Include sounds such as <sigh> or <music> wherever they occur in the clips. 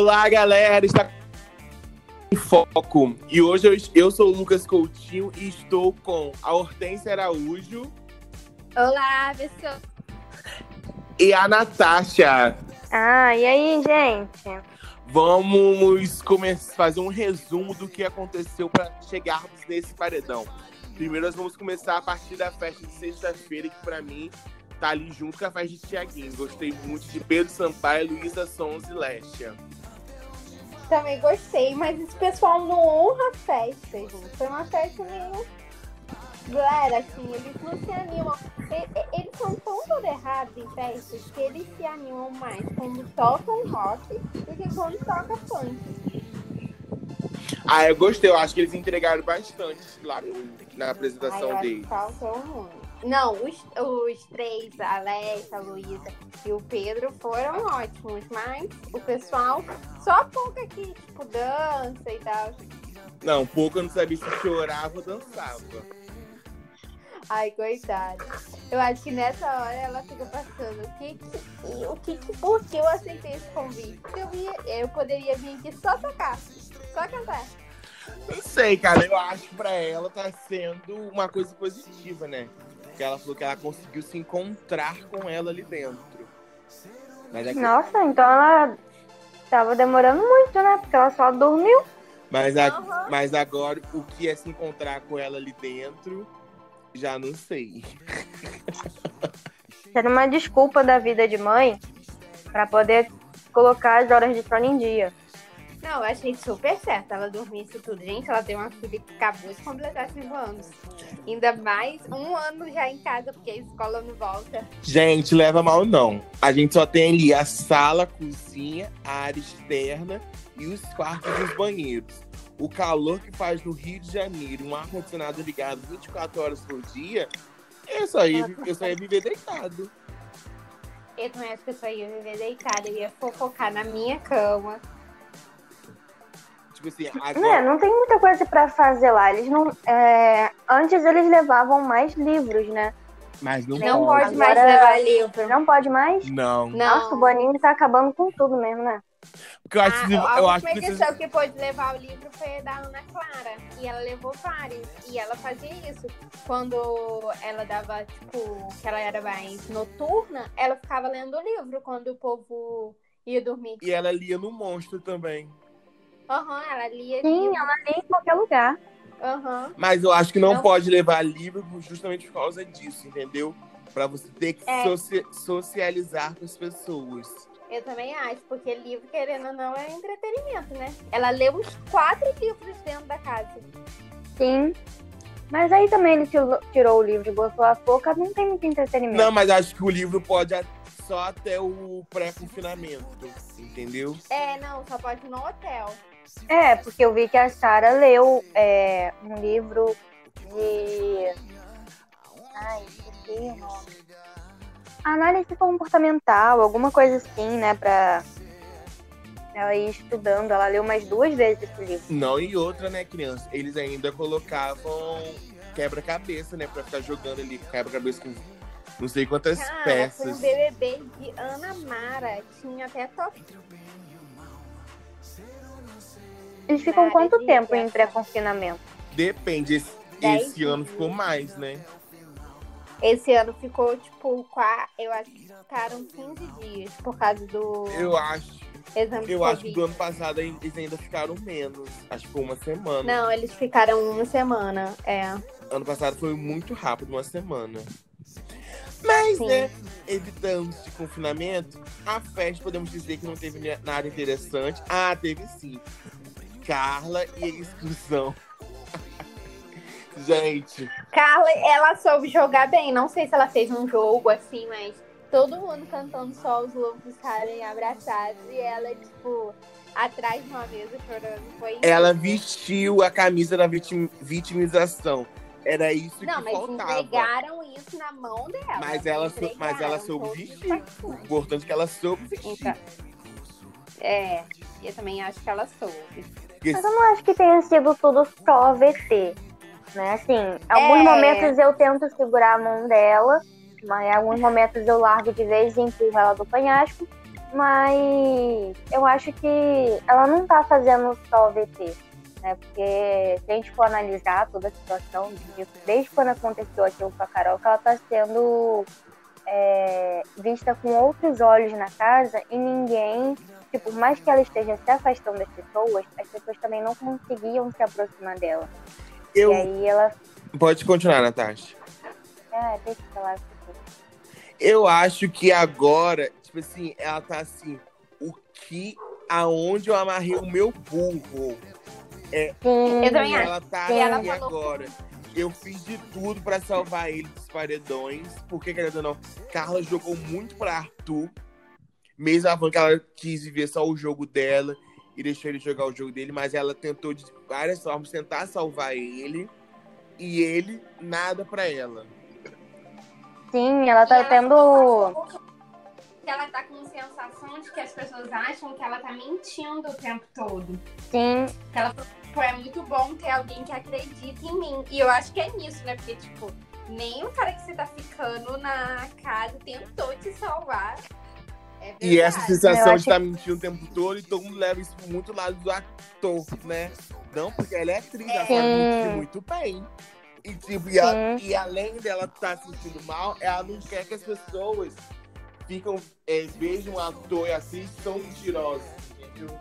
Olá, galera! Está em foco. E hoje eu, eu sou o Lucas Coutinho e estou com a Hortência Araújo Olá, pessoal. e a Natasha. Ah, e aí, gente? Vamos começar fazer um resumo do que aconteceu para chegarmos nesse paredão. Primeiro, nós vamos começar a partir da festa de sexta-feira, que para mim tá ali junto com a festa de Tiaguinho. Gostei muito de Pedro Sampaio, Luísa Sons e Lestia. Também gostei, mas esse pessoal não honra a festa, gente. Foi uma festa meio. Galera, assim, eles não se animam. Eles são tão errados em festas que eles se animam mais quando tocam rock do que quando toca funk. Ah, eu gostei. Eu acho que eles entregaram bastante lá na apresentação que deles. faltou muito. Não, os, os três, a Alexa, a Luísa e o Pedro foram ótimos, mas o pessoal, só pouco aqui, tipo, dança e tal. Não, pouco eu não sabia se chorava ou dançava. Ai, coitada. Eu acho que nessa hora ela fica passando. O que que. O que que. Por que eu aceitei esse convite? Porque eu, ia, eu poderia vir aqui só tocar. Só cantar. Não sei, cara. Eu acho que pra ela tá sendo uma coisa positiva, né? Porque ela falou que ela conseguiu se encontrar com ela ali dentro. Mas, é que- Nossa, então ela tava demorando muito, né? Porque ela só dormiu. mas, a- Aham. mas agora, o que é se encontrar com ela ali dentro, já não sei. <laughs> Era uma desculpa da vida de mãe pra poder colocar as horas de sono em dia. Não, eu achei super certo ela dormir isso tudo. Gente, ela tem uma filha que acabou de completar cinco anos. Ainda mais um ano já em casa, porque a escola não volta. Gente, leva mal não. A gente só tem ali a sala, a cozinha, a área externa e os quartos e os banheiros. O calor que faz no Rio de Janeiro, um ar-condicionado ligado 24 horas por dia, eu só ia, eu só ia viver deitado. Eu também acho que eu só ia viver deitada. Eu ia fofocar na minha cama. Tipo assim, É, agora. não tem muita coisa pra fazer lá. Eles não. é, Antes eles levavam mais livros, né? Mas não, Não pode. pode mais Agora- levar livro. Não pode mais? Não. Não. Nossa, o Boninho tá acabando com tudo mesmo, né? Porque eu acho, que- Ah, a eu acho última que vocês- que pôde levar o livro foi a da Ana Clara. E ela levou vários. E ela fazia isso. Quando ela dava, tipo, que ela era mais noturna, ela ficava lendo o livro quando o povo ia dormir. E ela lia no monstro também. Aham, ela lia Sim, livro. ela lia em qualquer lugar. Aham. Mas eu acho que não, Não. pode levar livro justamente por causa disso, entendeu? Pra você ter que É. soci- socializar com as pessoas. Eu também acho, porque livro, querendo ou não, é entretenimento, né? Ela leu uns quatro livros dentro da casa. Sim. Mas aí também ele tirou- tirou o livro e botou a pouca, não tem muito entretenimento. Não, mas acho que o livro pode só até o pré-confinamento, entendeu? É, não, só pode no hotel. É, porque eu vi que a Sara leu é, um livro de. Ai, esqueci o nome. Análise comportamental, alguma coisa assim, né? Pra ela ir estudando. Ela leu mais duas vezes esse livro. Não, e outra, né, criança? Eles ainda colocavam quebra-cabeça, né? Pra ficar jogando ali quebra-cabeça com não sei quantas Cara, foi um peças. BBB de Ana Mara. Tinha até top. Eles ficam quanto tempo em pré-confinamento? Depende. Esse, esse ano ficou mais, né? Esse ano ficou, tipo, qua- eu acho que ficaram 15 dias por causa do Eu acho. exame Eu acho que do ano passado eles ainda ficaram menos. Acho que foi uma semana. Não, eles ficaram uma semana. É. Ano passado foi muito rápido, uma semana. Mas, Sim. né, evitando de confinamento, a festa podemos dizer que não teve nada interessante. Ah, teve sim. Carla e a exclusão. <laughs> Gente, Carla, ela soube jogar bem. Não sei se ela fez um jogo assim, mas todo mundo cantando só os lobos estarem abraçados e ela, tipo, atrás de uma mesa chorando. Foi ela incrível. vestiu a camisa da vitim- vitimização. Era isso Não, que mas faltava. entregaram isso na mão dela. Mas ela, sou- mas ela soube vestir. O importante é que ela soube vestir. Então, é, eu também acho que ela soube. Porque Mas eu não acho que tenha sido tudo só VT. Né? Assim, em alguns É. momentos eu tento segurar a mão dela, mas em alguns momentos eu largo de vez e empurro ela do penhasco. Mas eu acho que ela não tá fazendo só VT, né? Porque se a gente for analisar toda a situação, desde quando aconteceu aquilo com a Carol, que ela tá sendo é, vista com outros olhos na casa e ninguém, tipo, por mais que ela esteja se afastando das pessoas, as pessoas também não conseguiam se aproximar dela. Eu... E aí ela. Pode continuar, Natasha. É, deixa eu falar. Eu acho que agora, tipo assim, ela tá assim, o que, aonde eu amarrei o meu burro? É, Sim, Eu também ela tá Sim. assim Ela falou agora. Eu fiz de tudo pra salvar ele dos paredões, porque, querendo ou não, Carla jogou muito pra Arthur, mesmo ela falando que ela quis viver só o jogo dela e deixou ele jogar o jogo dele, mas ela tentou de várias formas tentar salvar ele, e ele nada pra ela. Sim, ela tá ela tendo. falou Que ela tá com sensação de que as pessoas acham que ela tá mentindo o tempo todo. Sim, Que ela falou, "Pô, é muito bom ter alguém que acredita em mim. E eu acho que é nisso, né? Porque, tipo, nem o cara que você tá ficando na casa tentou te salvar. É E essa sensação de estar mentindo o tempo todo e todo mundo leva isso muito lado do ator, né? Não, porque ela é atriz, ela sabe mentir muito bem. E, tipo, e, Sim. e além dela estar se sentindo mal, ela não quer que as pessoas ficam, é, vejam o ator e a atriz tão mentirosos, entendeu?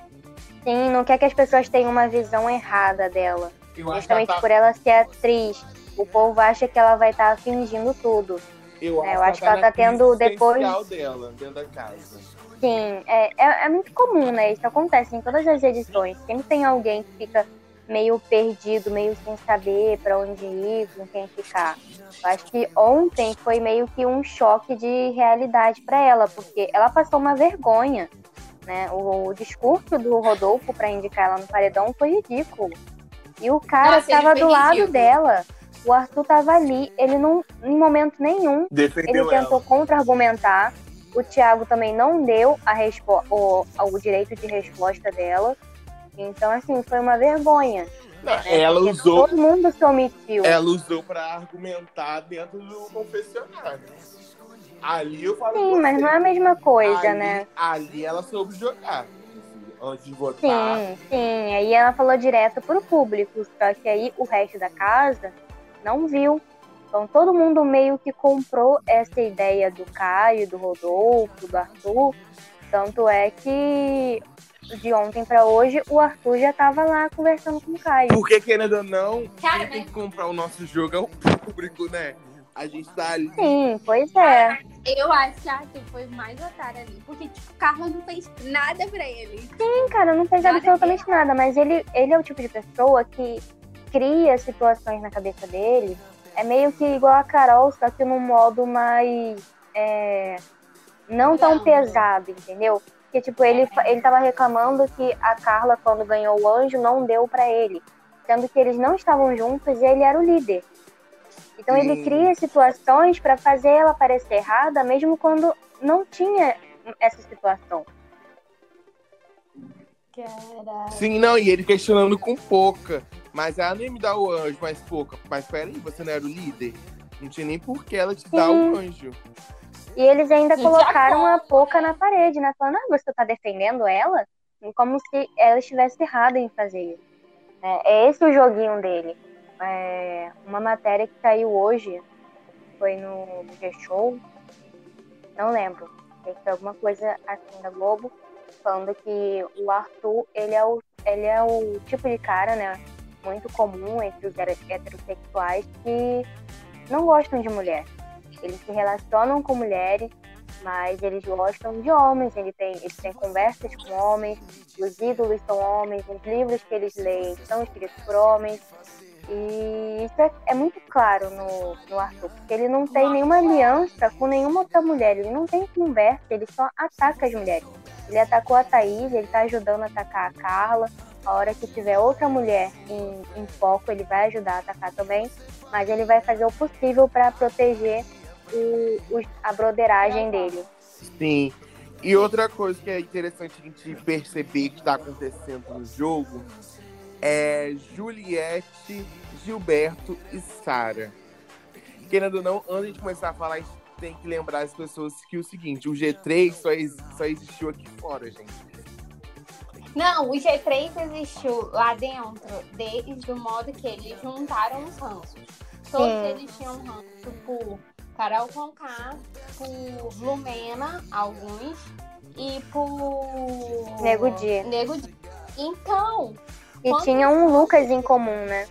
sim, não quer que as pessoas tenham uma visão errada dela. Ela Justamente tá, por ela ser atriz. O povo acha que ela vai estar fingindo tudo. Eu eu acho acho que ela na tá crise tendo depois- dela, dentro da casa. Sim, é, é, é muito comum, né? Isso acontece em todas as edições. Sempre tem alguém que fica meio perdido, meio sem saber pra onde ir, com quem ficar. Eu acho que ontem foi meio que um choque de realidade pra ela, porque ela passou uma vergonha, né? O, o discurso do Rodolfo pra indicar ela no paredão foi ridículo. E o cara estava do lado ridículo. dela. O Arthur tava ali, ele não, em momento nenhum, Defendeu ele tentou contra-argumentar. O Thiago também não deu a respo- o, o direito de resposta dela. Então, assim, foi uma vergonha. Não, ela Porque usou, Todo mundo se omitiu. ela usou pra argumentar dentro do confessionário. Ali eu falo Sim, mas você. não é a mesma coisa, ali, né? Ali ela soube jogar. antes de votar. Sim, sim. Aí ela falou direto pro público. Só que aí o resto da casa não viu. Então todo mundo meio que comprou essa ideia do Caio, do Rodolfo, do Arthur. Tanto é que de ontem pra hoje o Arthur já tava lá conversando com o Caio. Porque, querendo ou não, Cara, quem tem que comprar o nosso jogo é o <laughs> público, né? A gente tá ali. Sim, pois é. Eu acho que a Arthur foi mais otária ali. Porque, tipo, Carla não fez nada pra ele. Sim, cara, não fez Nada absolutamente nada, mas ele, ele é o tipo de pessoa que cria situações na cabeça dele. É meio que igual a Carol, só que num modo mais. é, não tão Brando. pesado, entendeu? Porque, tipo, ele, ele tava reclamando que a Carla, quando ganhou o anjo, não deu pra ele. Sendo que eles não estavam juntos e ele era o líder. Então ele cria situações pra fazer ela parecer errada, mesmo quando não tinha essa situação. Caralho. Sim, não, e ele questionando com pouca. Mas ela nem me dá o anjo, mas pouca. Mas peraí, você não era o líder? Não tinha nem por que ela te dar o anjo. E eles ainda Gente, colocaram a boca na parede, né? Falando, ah, você tá defendendo ela? Como se ela estivesse errada em fazer isso. É, é esse o joguinho dele. É, uma matéria que saiu hoje, foi no G-Show, não lembro. Foi alguma coisa assim da Globo, falando que o Arthur, ele é o, ele é o tipo de cara, né? Muito comum entre os heterossexuais que não gostam de mulher. Eles se relacionam com mulheres, mas eles gostam de homens. Ele tem, eles têm conversas com homens, os ídolos são homens, os livros que eles leem são escritos por homens. E isso é, é muito claro no, no Arthur, porque ele não tem nenhuma aliança com nenhuma outra mulher, ele não tem conversa, ele só ataca as mulheres. Ele atacou a Thaís, ele tá ajudando a atacar a Carla. A hora que tiver outra mulher em, em foco, ele vai ajudar a atacar também. Mas ele vai fazer o possível para proteger o- o- a broderagem dele. Sim. E outra coisa que é interessante a gente perceber que está acontecendo no jogo é Juliette, Gilberto e Sara. Querendo ou não, antes de começar a falar tem que lembrar as pessoas que o seguinte, o G3 só, ex- só existiu aqui fora, gente. Não, o G3 existiu lá dentro desde o modo que eles juntaram os ranços. Todos Sim. eles tinham ranço por Carol Conká, por Lumena, alguns, e por... Nego Di. Nego Di. Então, E Quando- tinha um Lucas em comum, né?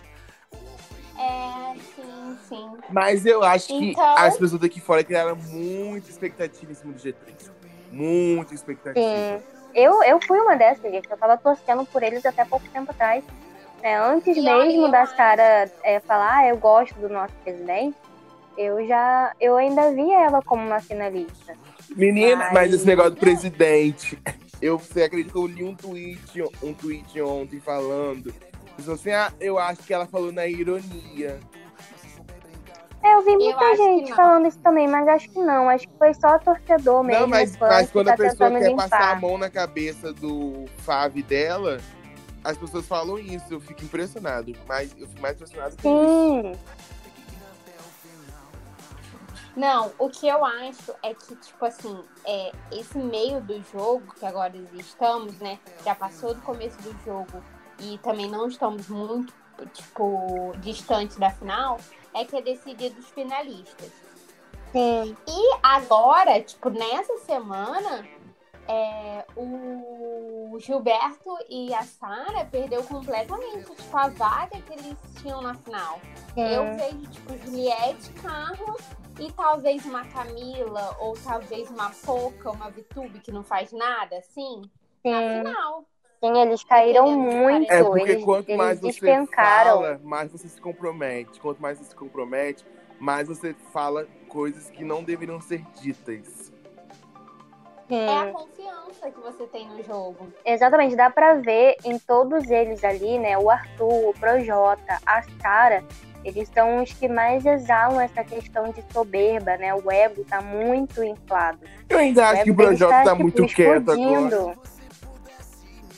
é, sim, sim. Mas eu acho que Então- as pessoas daqui fora criaram muita expectativa em cima do G3. Muita expectativa. Sim. Eu, eu fui uma dessas, gente. Eu tava torcendo por eles até pouco tempo atrás. né? antes E mesmo eu da acho- Sara é, falar, ah, eu gosto do nosso presidente, eu já. Eu ainda via ela como uma finalista. Menina, Ai. mas esse negócio do presidente. <laughs> Eu, você acredita que eu li um tweet, um tweet ontem falando. Assim, ah, eu acho que ela falou na ironia. É, eu vi muita que gente falando isso também, mas acho que não. Acho que foi só torcedor mesmo. Não, mas, mas que quando tá a pessoa quer limpar. passar a mão na cabeça do Fave dela, as pessoas falam isso. Eu fico impressionado. Mas eu fico mais impressionado com isso. Sim, Não, o que eu acho é que, tipo assim, é, esse meio do jogo, que agora estamos, né? Já passou do começo do jogo e também não estamos muito, tipo, distante da final, é que é decidido os finalistas. sim. E agora, tipo, nessa semana, é, o Gilberto e a Sara perdeu completamente, tipo, a vaga que eles tinham na final. sim. Eu vejo, tipo, Juliette, Carlos e talvez uma Camila, ou talvez uma Poca, uma Vitube que não faz nada, assim, na final. Sim, eles caíram muito. É porque eles, quanto mais eles você fala, mais você se compromete. Quanto mais você se compromete, mais você fala coisas que não deveriam ser ditas. Sim. É a confiança que você tem no jogo. Exatamente, dá pra ver em todos eles ali, né? O Arthur, o Projota, a Sara, eles são os que mais exalam essa questão de soberba, né? O ego tá muito inflado. Eu ainda acho que o Projota tá tipo, muito quieto agora.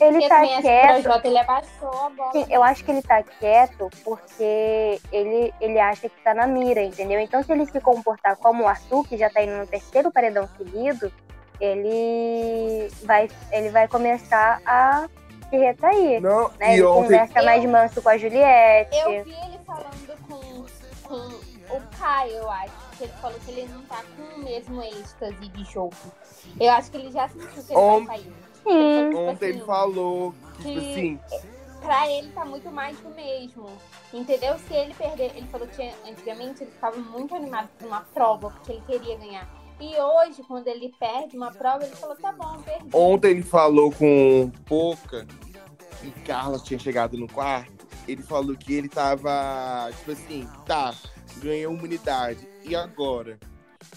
Ele tá quieto. Projota, ele abaixou a bola. Sim, eu acho que ele tá quieto porque ele, ele acha que tá na mira, entendeu? Então, se ele se comportar como o Arthur, que já tá indo no terceiro paredão seguido, ele vai, ele vai começar a se retrair. Não, Né? Ele ontem. conversa Eu- mais manso com a Juliette. Eu vi ele falando com, com o Caio, eu acho. Que ele falou que ele não tá com o mesmo êxtase de jogo. Eu acho que ele já sentiu que ele vai sair. Sim, Tipo Ontem ele assim, falou que, tipo assim, pra ele tá muito mais do mesmo. Entendeu? Se ele perder, ele falou que antigamente ele ficava muito animado por uma prova, porque ele queria ganhar. E hoje, quando ele perde uma prova, ele falou, tá bom, perdi. ontem ele falou com Poca e Carla tinha chegado no quarto. Ele falou que ele tava, tipo assim, tá, ganhou uma unidade. E agora?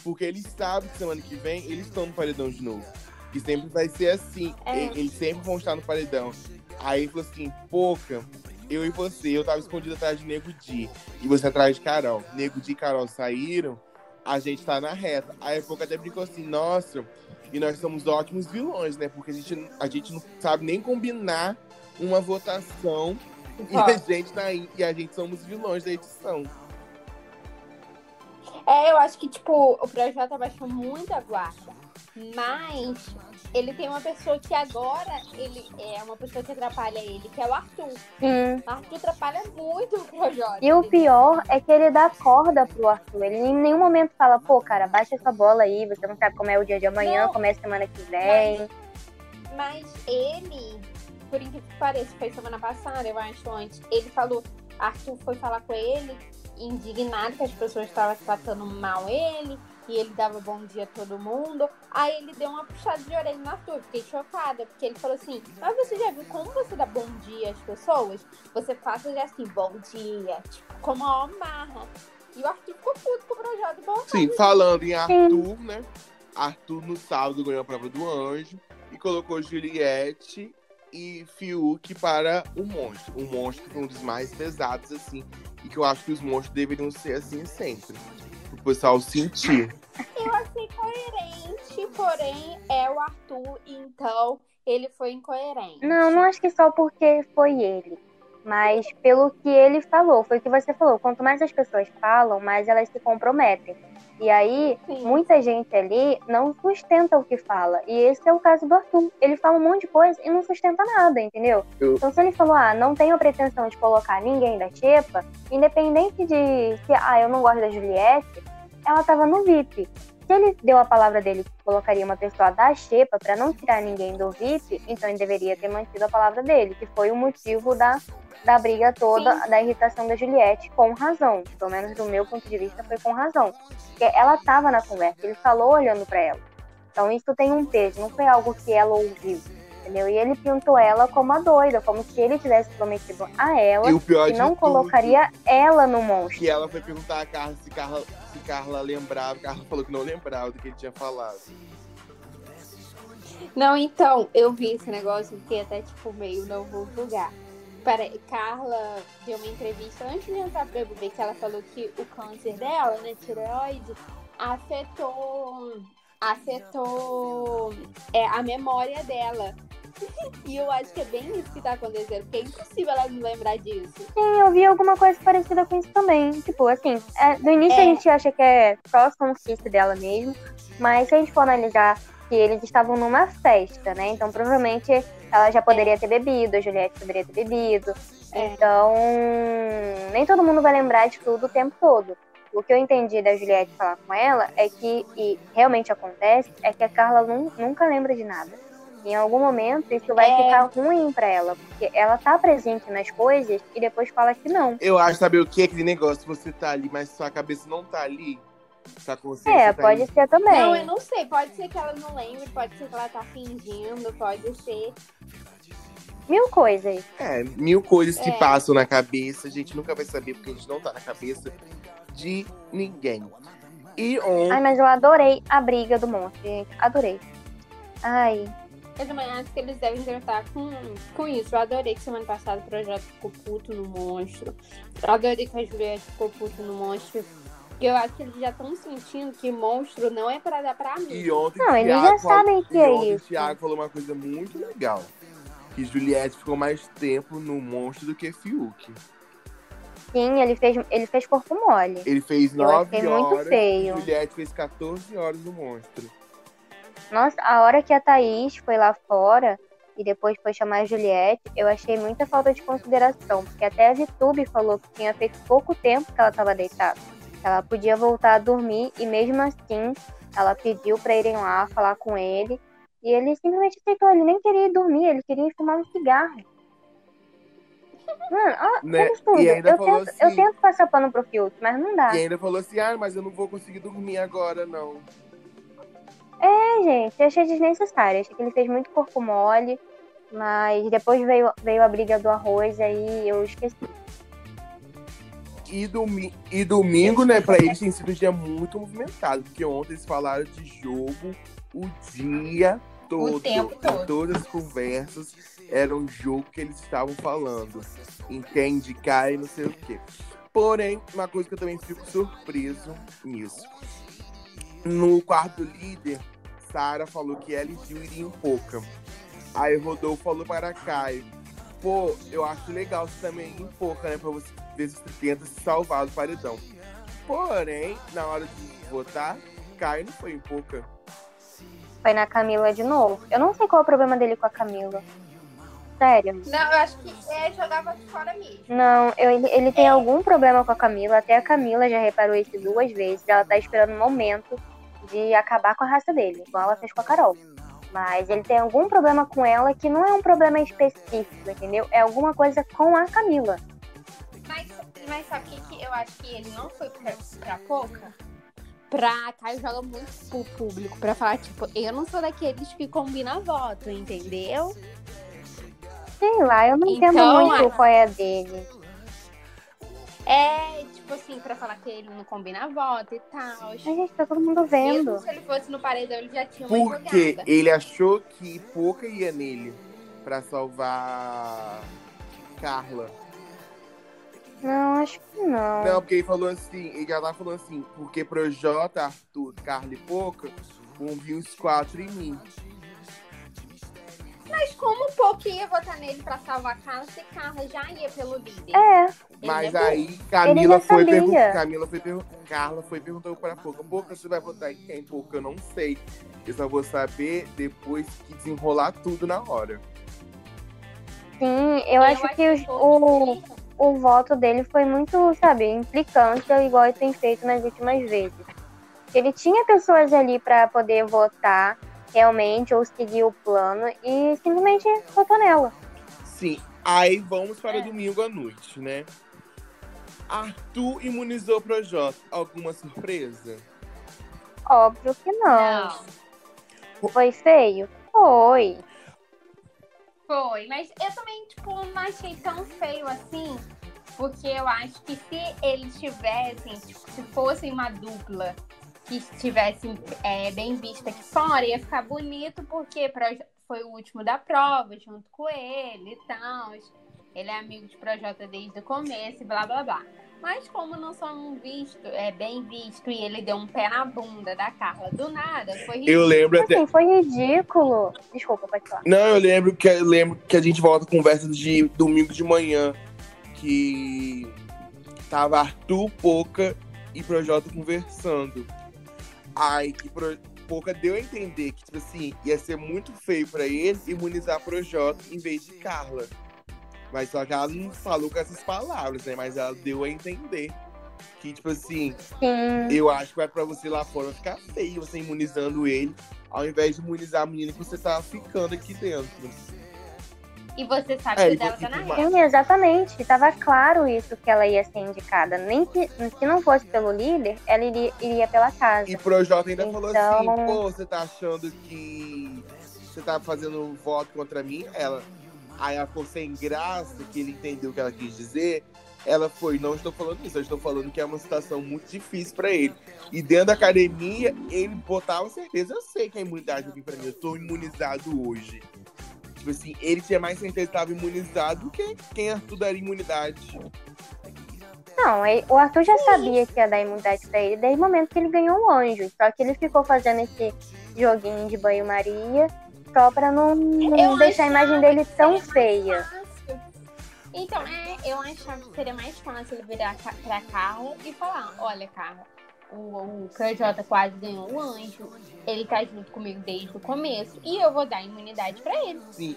Porque ele sabe que semana que vem eles estão no paredão de novo. Que sempre vai ser assim. É. Eles sempre vão estar no paredão. Aí ele falou assim, Poca, eu e você, eu tava escondido atrás de Nego Di. E você atrás de Carol. Nego Di e Carol saíram, a gente tá na reta. Aí a Poca até brincou assim, nossa, e nós somos ótimos vilões, né? Porque a gente, a gente não sabe nem combinar uma votação <laughs> e a gente tá aí, e a gente somos vilões da edição. É, eu acho que, tipo, o Projota baixou muito a guarda. Mas ele tem uma pessoa que agora ele é uma pessoa que atrapalha ele, que é o Arthur. sim. O Arthur atrapalha muito o Projota. E o pior é que ele dá corda pro Arthur. Ele em nenhum momento fala, pô, cara, baixa essa bola aí, você não sabe como é o dia de amanhã, Não. como é a semana que vem. Mas ele, por incrível que pareça, foi semana passada, eu acho, antes. Ele falou, Arthur foi falar com ele, indignado que as pessoas estavam tratando mal ele, e ele dava bom dia a todo mundo. Aí ele deu uma puxada de orelha no Arthur, fiquei chocada, porque ele falou assim, mas você já viu como você dá bom dia às pessoas? Você passa já assim, bom dia, tipo, com uma marra. E o Arthur ficou puto com o projeto bom. Sim, falando em Arthur, né? Arthur no sábado ganhou a prova do anjo e colocou Juliette e Fiuk para o monstro. O monstro foi um dos mais pesados, assim, e que eu acho que os monstros deveriam ser assim sempre. O pessoal sentir. Eu achei coerente, porém é o Arthur, então ele foi incoerente. Não, não acho que só porque foi ele. Mas pelo que ele falou, foi o que você falou, quanto mais as pessoas falam, mais elas se comprometem. E aí, Sim. muita gente ali não sustenta o que fala. E esse é o caso do Arthur. Ele fala um monte de coisa e não sustenta nada, entendeu? Eu- Então, se ele falou, ah, não tenho a pretensão de colocar ninguém da Xepa, independente de se, ah, eu não gosto da Juliette, ela tava no VIP. Se ele deu a palavra dele que colocaria uma pessoa da Xepa pra não tirar ninguém do VIP, então ele deveria ter mantido a palavra dele, que foi o motivo da, da briga toda, da irritação da Juliette, com razão. Pelo menos do meu ponto de vista, foi com razão. Porque ela tava na conversa, ele falou olhando pra ela. Então isso tem um peso, não foi algo que ela ouviu. Entendeu? E ele pintou ela como a doida, como se ele tivesse prometido a ela E o pior que não colocaria ela no monstro. Que ela foi perguntar a Carla se Carla, se Carla lembrava. Carla falou que não lembrava do que ele tinha falado. Não, então, eu vi esse negócio fiquei até, tipo, meio não vou julgar. Peraí, Carla deu uma entrevista antes de entrar pro BBB que ela falou que o câncer dela, né, tireoide, afetou, afetou é, a memória dela. <laughs> E eu acho que é bem isso que tá acontecendo, porque é impossível ela não lembrar disso. Sim, eu vi alguma coisa parecida com isso também. Tipo, assim, é, no início É. a gente acha que é só sonsice dela mesmo, mas se a gente for analisar que eles estavam numa festa, né? Então provavelmente ela já poderia ter bebido, a Juliette poderia ter bebido. É. Então, nem todo mundo vai lembrar de tudo o tempo todo. O que eu entendi da Juliette falar com ela é que, e realmente acontece, é que a Carla nun- nunca lembra de nada. Em algum momento isso vai É. ficar ruim pra ela, porque ela tá presente nas coisas e depois fala que não. Eu acho, sabe o que? Aquele negócio, você tá ali, mas sua cabeça não tá ali. Sua consciência É, tá pode ali. ser também. Não, eu não sei. Pode ser que ela não lembre, pode ser que ela tá fingindo, pode ser. Mil coisas. É, mil coisas que É. passam na cabeça. A gente nunca vai saber porque a gente não tá na cabeça de ninguém. E. Ai, mas eu adorei a briga do monstro, gente. Adorei. Ai, Eu também acho que eles devem tratar com, com isso. Eu adorei que semana passada o projeto ficou puto no monstro. Eu adorei que a Juliette ficou puto no monstro. Porque eu acho que eles já estão sentindo que monstro não é pra dar pra mim. E ontem Não, eles já sabem que é ontem isso. O Thiago falou uma coisa muito legal. Que Juliette ficou mais tempo no monstro do que Fiuk. sim, ele fez, ele fez corpo mole. Ele fez Eu nove achei muito horas. feio. Juliette fez 14 horas no monstro. Nossa, a hora que a Thaís foi lá fora e depois foi chamar a Juliette, eu achei muita falta de consideração, porque até a VTube falou que tinha feito pouco tempo que ela estava deitada. Ela podia voltar a dormir e mesmo assim ela pediu para irem lá falar com ele e ele simplesmente aceitou. Ele nem queria ir dormir, ele queria fumar um cigarro. Mano, ó, Né? E ainda Eu falou tento, eu assim- tento passar pano pro Fiuk, mas não dá. E ainda falou assim: ah, mas eu não vou conseguir dormir agora, não. É, gente, eu achei desnecessário. Achei que ele fez muito corpo mole, mas depois veio, veio a briga do arroz, aí eu esqueci. E, domi e domingo, né, pra eles tem sido um dia muito movimentado, porque ontem eles falaram de jogo o dia todo. tempo todo. Todas as conversas eram um jogo que eles estavam falando. Entende, cai, não sei o quê. Porém, uma coisa que eu também fico surpreso nisso. No quarto líder, Sara falou que ela e Gil iriam pouca. Aí Rodolfo falou para Caio. Pô, eu acho legal você também ir em pouca, né? Pra você ver se você tenta se salvar do paredão. Porém, na hora de votar, Caio não foi em pouca. Foi na Camila de novo. Eu não sei qual é o problema dele com a Camila. Sério. Não, eu acho que é jogava de fora mesmo. Não, eu- ele, ele tem algum problema com a Camila. Até a Camila já reparou isso duas vezes. Ela tá esperando o momento de acabar com a raça dele, igual ela fez com a Carol. Mas ele tem algum problema com ela que não é um problema específico, entendeu? É alguma coisa com a Camila. Mas, mas sabe o que, que eu acho que ele não foi pra, pra pouca? Pra Caio joga muito pro público, pra falar, tipo, eu não sou daqueles que combina voto, entendeu? Sei lá, eu não entendo Então, muito a- qual é a dele. É, assim, pra falar que ele não combina voto e tal. Mas, gente, tá todo mundo vendo. Mesmo se ele fosse no paredão, ele já tinha uma Porque ele achou que pouca ia nele pra salvar Carla. Não, acho que não. Não, porque ele falou assim, ele já tava falando assim, porque Projota, Arthur, Carla e Pouca vão vir os quatro em mim. Mas como o Poco ia votar nele pra salvar a Carla, se Carla já ia pelo líder? É, Mas Ele é aí Camila foi perguntar. Camila foi perguntar. Carla foi perguntou pra Pouca. Pouca, você vai votar em quem? Pouca, eu não sei. Eu só vou saber depois que desenrolar tudo na hora. sim, eu, acho que os- o, o voto dele foi muito, sabe, implicante, igual ele tem feito nas últimas vezes. Ele tinha pessoas ali pra poder votar realmente ou seguir o plano e simplesmente votou nela. Sim. Aí vamos para É. domingo à noite, né? Arthur imunizou o Projota. Alguma surpresa? Óbvio que não. Não. Foi feio? Foi. Foi, mas eu também, tipo, não achei tão feio assim, porque eu acho que se eles tivessem, tipo, se fosse uma dupla que estivesse é, bem vista aqui fora, ia ficar bonito, porque foi o último da prova, junto com ele e tal. Ele é amigo de Projota desde o começo e blá blá blá. Mas como não são visto, é bem visto, e ele deu um pé na bunda da Carla do nada, foi Eu lembro até. Assim, foi ridículo. Desculpa, pode falar. Não, eu lembro que eu lembro que a gente volta a conversa de domingo de manhã. Que tava Arthur, Poca e Projota conversando. Aí que Pro... Poca deu a entender que, tipo assim, ia ser muito feio pra ele imunizar Projota em vez de Carla. Mas só que ela não falou com essas palavras, né? Mas ela deu a entender. Que, tipo assim, Sim. eu acho que vai pra você lá fora ficar feio você imunizando ele, ao invés de imunizar a menina que você tá ficando aqui dentro. E você sabe É, que o dela tá na rede. Sim, exatamente. Tava claro isso que ela ia ser indicada. Nem que se não fosse pelo líder, ela iria, iria pela casa. E Projota ainda falou Então- assim, pô, você tá achando que você tá fazendo voto contra mim? Ela. Aí ela ficou sem graça, que ele entendeu o que ela quis dizer. Ela foi, não estou falando isso, eu estou falando que é uma situação muito difícil pra ele. E dentro da academia, ele botava certeza, eu sei que a imunidade vem pra mim, eu tô imunizado hoje. Tipo assim, ele tinha mais certeza que estava imunizado do que quem Arthur daria imunidade. Não, ele- o Arthur já sabia que ia dar imunidade pra ele desde o momento que ele ganhou o anjo. Só que ele ficou fazendo esse joguinho de banho-maria só pra não, não deixar a imagem dele tão feia. fácil. Então, é, eu achava que seria mais fácil ele virar pra Carla e falar: Olha, Carla, o, o KJ quase ganhou o anjo, ele tá junto comigo desde o começo e eu vou dar imunidade pra ele. Sim,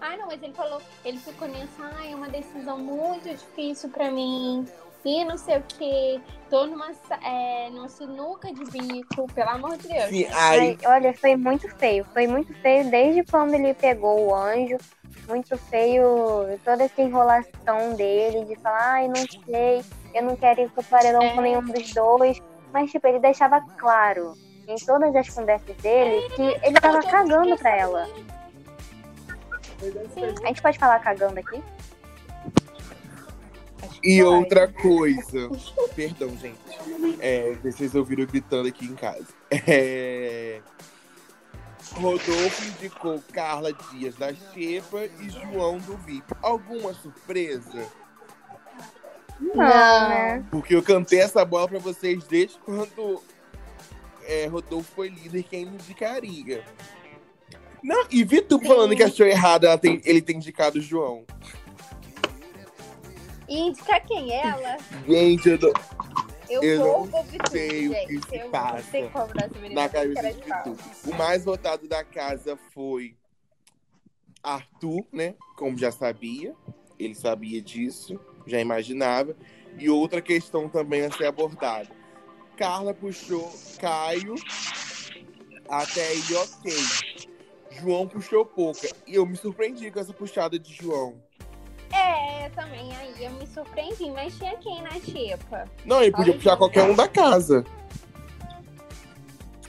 Ah, não, mas ele falou, ele ficou nisso, ah, é uma decisão muito difícil pra mim. E não sei o que, tô numa, é, numa sinuca de bico, pelo amor de Deus. sim, aí Ai, olha, foi muito feio. Foi muito feio desde quando ele pegou o anjo. Muito feio toda essa enrolação dele de falar, ai, não sei, eu não quero ir pro paredão É. com nenhum dos dois. Mas, tipo, ele deixava claro em todas as conversas dele que ele tava Eu cagando pra ela. Sim. A gente pode falar cagando aqui? E pode. outra coisa. Perdão, gente. É, vocês ouviram gritando aqui em casa. É, Rodolfo indicou Carla Dias da Xepa e João do VIP. Alguma surpresa? Não, Não. né? Porque eu cantei essa bola pra vocês desde quando é, Rodolfo foi líder, quem me indicaria. Não, e Vitor falando que achou errado ela tem- ele ter indicado o João. E indica quem? Ela? Gente, eu não- Eu, Eu vou não sei o que se eu passa na cabeça de. Vitor. O mais votado da casa foi Arthur, né? Como já sabia. Ele sabia disso, já imaginava. E outra questão também a ser abordada. Carla puxou Caio até aí, ok. João puxou pouca. E eu me surpreendi com essa puxada de João. É, também aí eu me surpreendi, mas tinha quem na xepa? Não, ele podia Olha, puxar qualquer um da casa.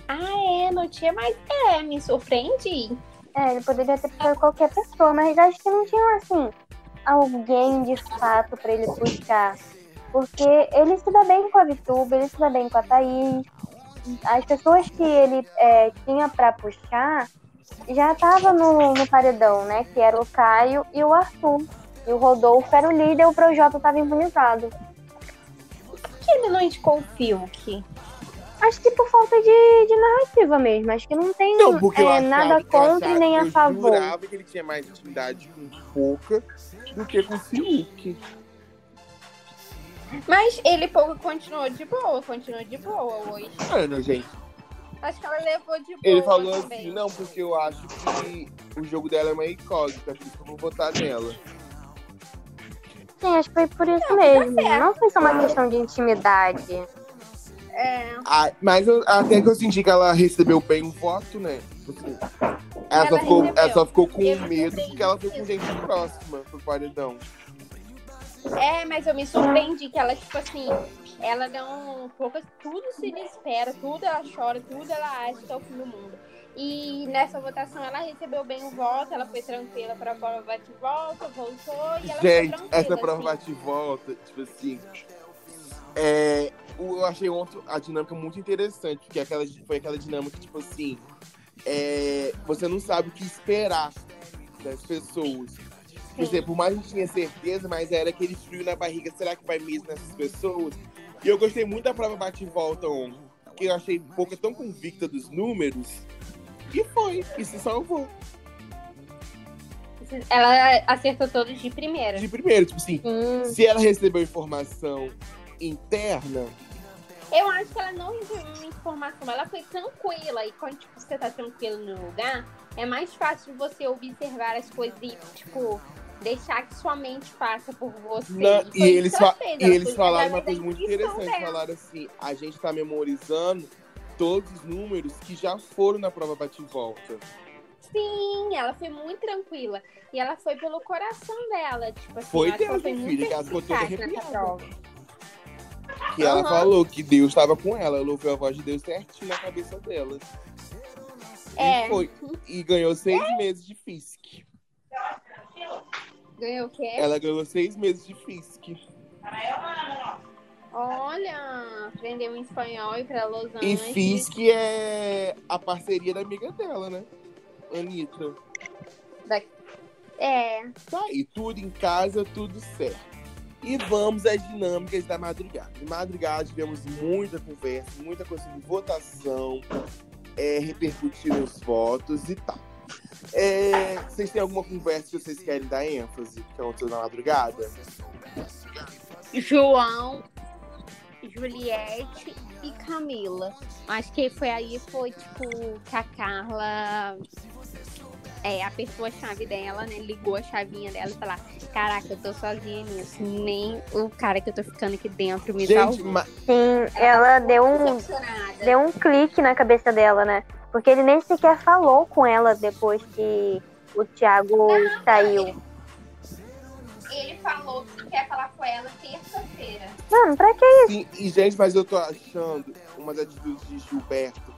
Ah, é, não tinha mais. É, me surpreendi. É, ele poderia ter puxado qualquer pessoa, mas acho que não tinha, assim, alguém de fato pra ele puxar. Porque ele se dá bem com a Vituba, ele se dá bem com a Thaís. As pessoas que ele é, tinha pra puxar já estavam no, no paredão, né? Que era o Caio e o Arthur. E o Rodolfo era o líder, o Projota tava imunizado. Por que ele não indicou o Fiuk? Acho que por falta de, de narrativa mesmo. Acho que não tem Não, eu é, nada eu contra e nem a eu favor. jurava que ele tinha mais intimidade com Pouca do que com Fiuk. Mas ele pouco continuou de boa, continuou de boa hoje. Mano, gente, Acho que ela levou de boa. ele falou também. assim, não, porque eu acho que o jogo dela é uma incógnita, isso que eu vou votar nela. Sim, acho que foi por isso Não, mesmo. tá. Não foi só uma questão de intimidade. É, Ah, mas eu- até que eu senti que ela recebeu bem um voto, né? Assim, ela, só Ela ficou, recebeu. ela só ficou com Eu medo porque ela foi com gente próxima pro paredão. é, mas eu me surpreendi que ela, tipo assim, ela não. Poucas, tudo se desespera, tudo ela chora, tudo ela acha que é o fim do mundo. E nessa votação ela recebeu bem o voto, ela foi tranquila pra prova bate e volta, voltou e ela Gente, essa prova assim. bate e volta, tipo assim. É, o- eu achei ontem a dinâmica muito interessante, porque aquela, foi aquela dinâmica, tipo assim. é, você não sabe o que esperar das pessoas. Por exemplo, por mais que a gente tinha certeza, mas era aquele frio na barriga, será que vai mesmo nessas pessoas? E eu gostei muito da prova bate e volta ontem, porque eu achei pouca tão convicta dos números. E foi, e se salvou. Ela acertou todos de primeira. De primeiro, tipo assim, Sim. se ela recebeu informação interna, Eu acho que ela não recebeu uma informação, ela foi tranquila. E quando tipo, você tá tranquilo no lugar, é mais fácil você observar as coisas e, tipo, deixar que sua mente passa por você. Não, e isso eles, fa- fez, e eles falaram uma coisa muito interessante. dela. Falaram assim, a gente tá memorizando todos os números que já foram na prova bate e volta. Sim, ela foi muito tranquila. E ela foi pelo coração dela. Tipo assim, Foi eu acho que ela Deus, foi minha filha, que ela ficou toda arrepiada. Que ela falou que Deus estava com ela. Ela ouviu a voz de Deus certinho na cabeça dela. É. E foi. E ganhou seis meses de FISC. Ganhou o quê? Ela ganhou seis meses de FISC. Olha, aprendeu em espanhol e pra Los E Angeles. FISC é a parceria da amiga dela, né? Anitta. É, Tá aí, tudo em casa, tudo certo. E vamos às dinâmicas da madrugada. De madrugada tivemos muita conversa, muita coisa de votação, é, repercutir os votos e tal. É, vocês têm alguma conversa que vocês querem dar ênfase que aconteceu na madrugada? João, Juliette e Camila. Acho que foi aí, foi tipo, que a Carla é, apertou a chave dela, né? Ligou a chavinha dela e falou: Caraca, eu tô sozinha nisso. Nem o cara que eu tô ficando aqui dentro me Gente, salvou. ma- Sim, ela deu um, deu um clique na cabeça dela, né? Porque ele nem sequer falou com ela depois que o Thiago saiu. Ele falou que quer falar com ela terça-feira. Mano, pra que sim, e gente, mas eu tô achando umas atitudes de Gilberto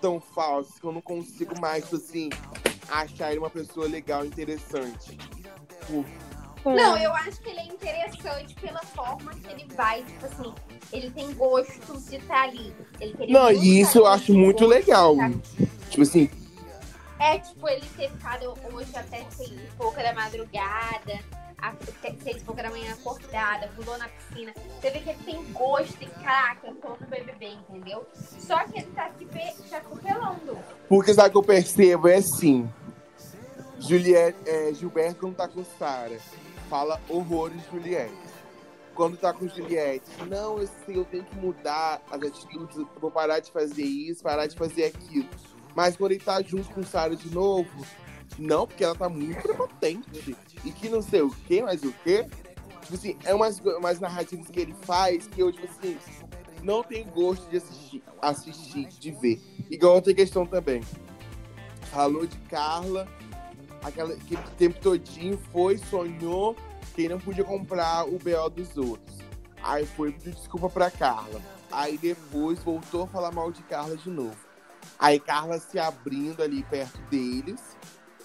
tão falsas que eu não consigo mais, tipo assim, achar ele uma pessoa legal, interessante. Por Não, eu acho que ele é interessante pela forma que ele vai, tipo assim, ele tem gosto de estar ali. Ele queria Não, e isso eu acho ali, muito legal. Tipo assim, É, tipo, ele ter ficado hoje até e pouca da madrugada, até seis e da manhã acordada, pulou na piscina. Você vê que ele tem gosto e caraca, tô no BBB, entendeu? Só que ele tá se, pe- se atropelando. porque sabe o que eu percebo? É assim. Juliette, é, Gilberto não tá com Sara. Fala horrores Juliette. Quando tá com Juliette, não, eu sei, eu tenho que mudar as atitudes, eu vou parar de fazer isso, parar de fazer aquilo. Mas quando ele tá junto com Sara de novo, não, porque ela tá muito prepotente. E que não sei o quê, mas o quê? Tipo assim, é umas, umas narrativas que ele faz que eu, tipo assim, não tenho gosto de assistir, assistir, de ver. Igual outra questão também. Falou de Carla, aquela, aquele tempo todinho foi, sonhou que não podia comprar o BO dos outros. Aí foi pedir desculpa pra Carla. Aí depois voltou a falar mal de Carla de novo. Aí Carla se abrindo ali perto deles.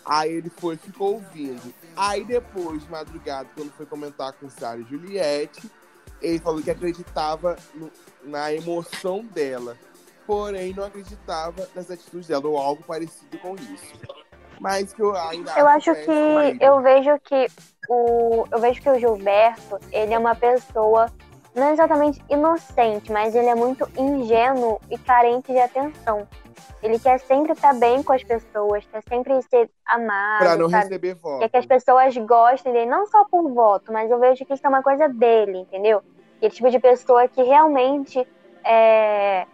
Aí ele foi e ficou ouvindo. Aí depois, de madrugada, quando foi comentar com Sara e Juliette, ele falou que acreditava no- na emoção dela. Porém, não acreditava nas atitudes dela, ou algo parecido com isso. Mas que eu ainda Eu acho que ele. eu vejo que o eu vejo que o Gilberto, ele é uma pessoa não exatamente inocente, mas ele é muito ingênuo e carente de atenção. Ele quer sempre estar bem com as pessoas, quer sempre ser amado. Pra não sabe? receber voto. Quer que as pessoas gostem dele, não só por voto, mas eu vejo que isso é uma coisa dele, entendeu? Aquele tipo de pessoa que realmente é,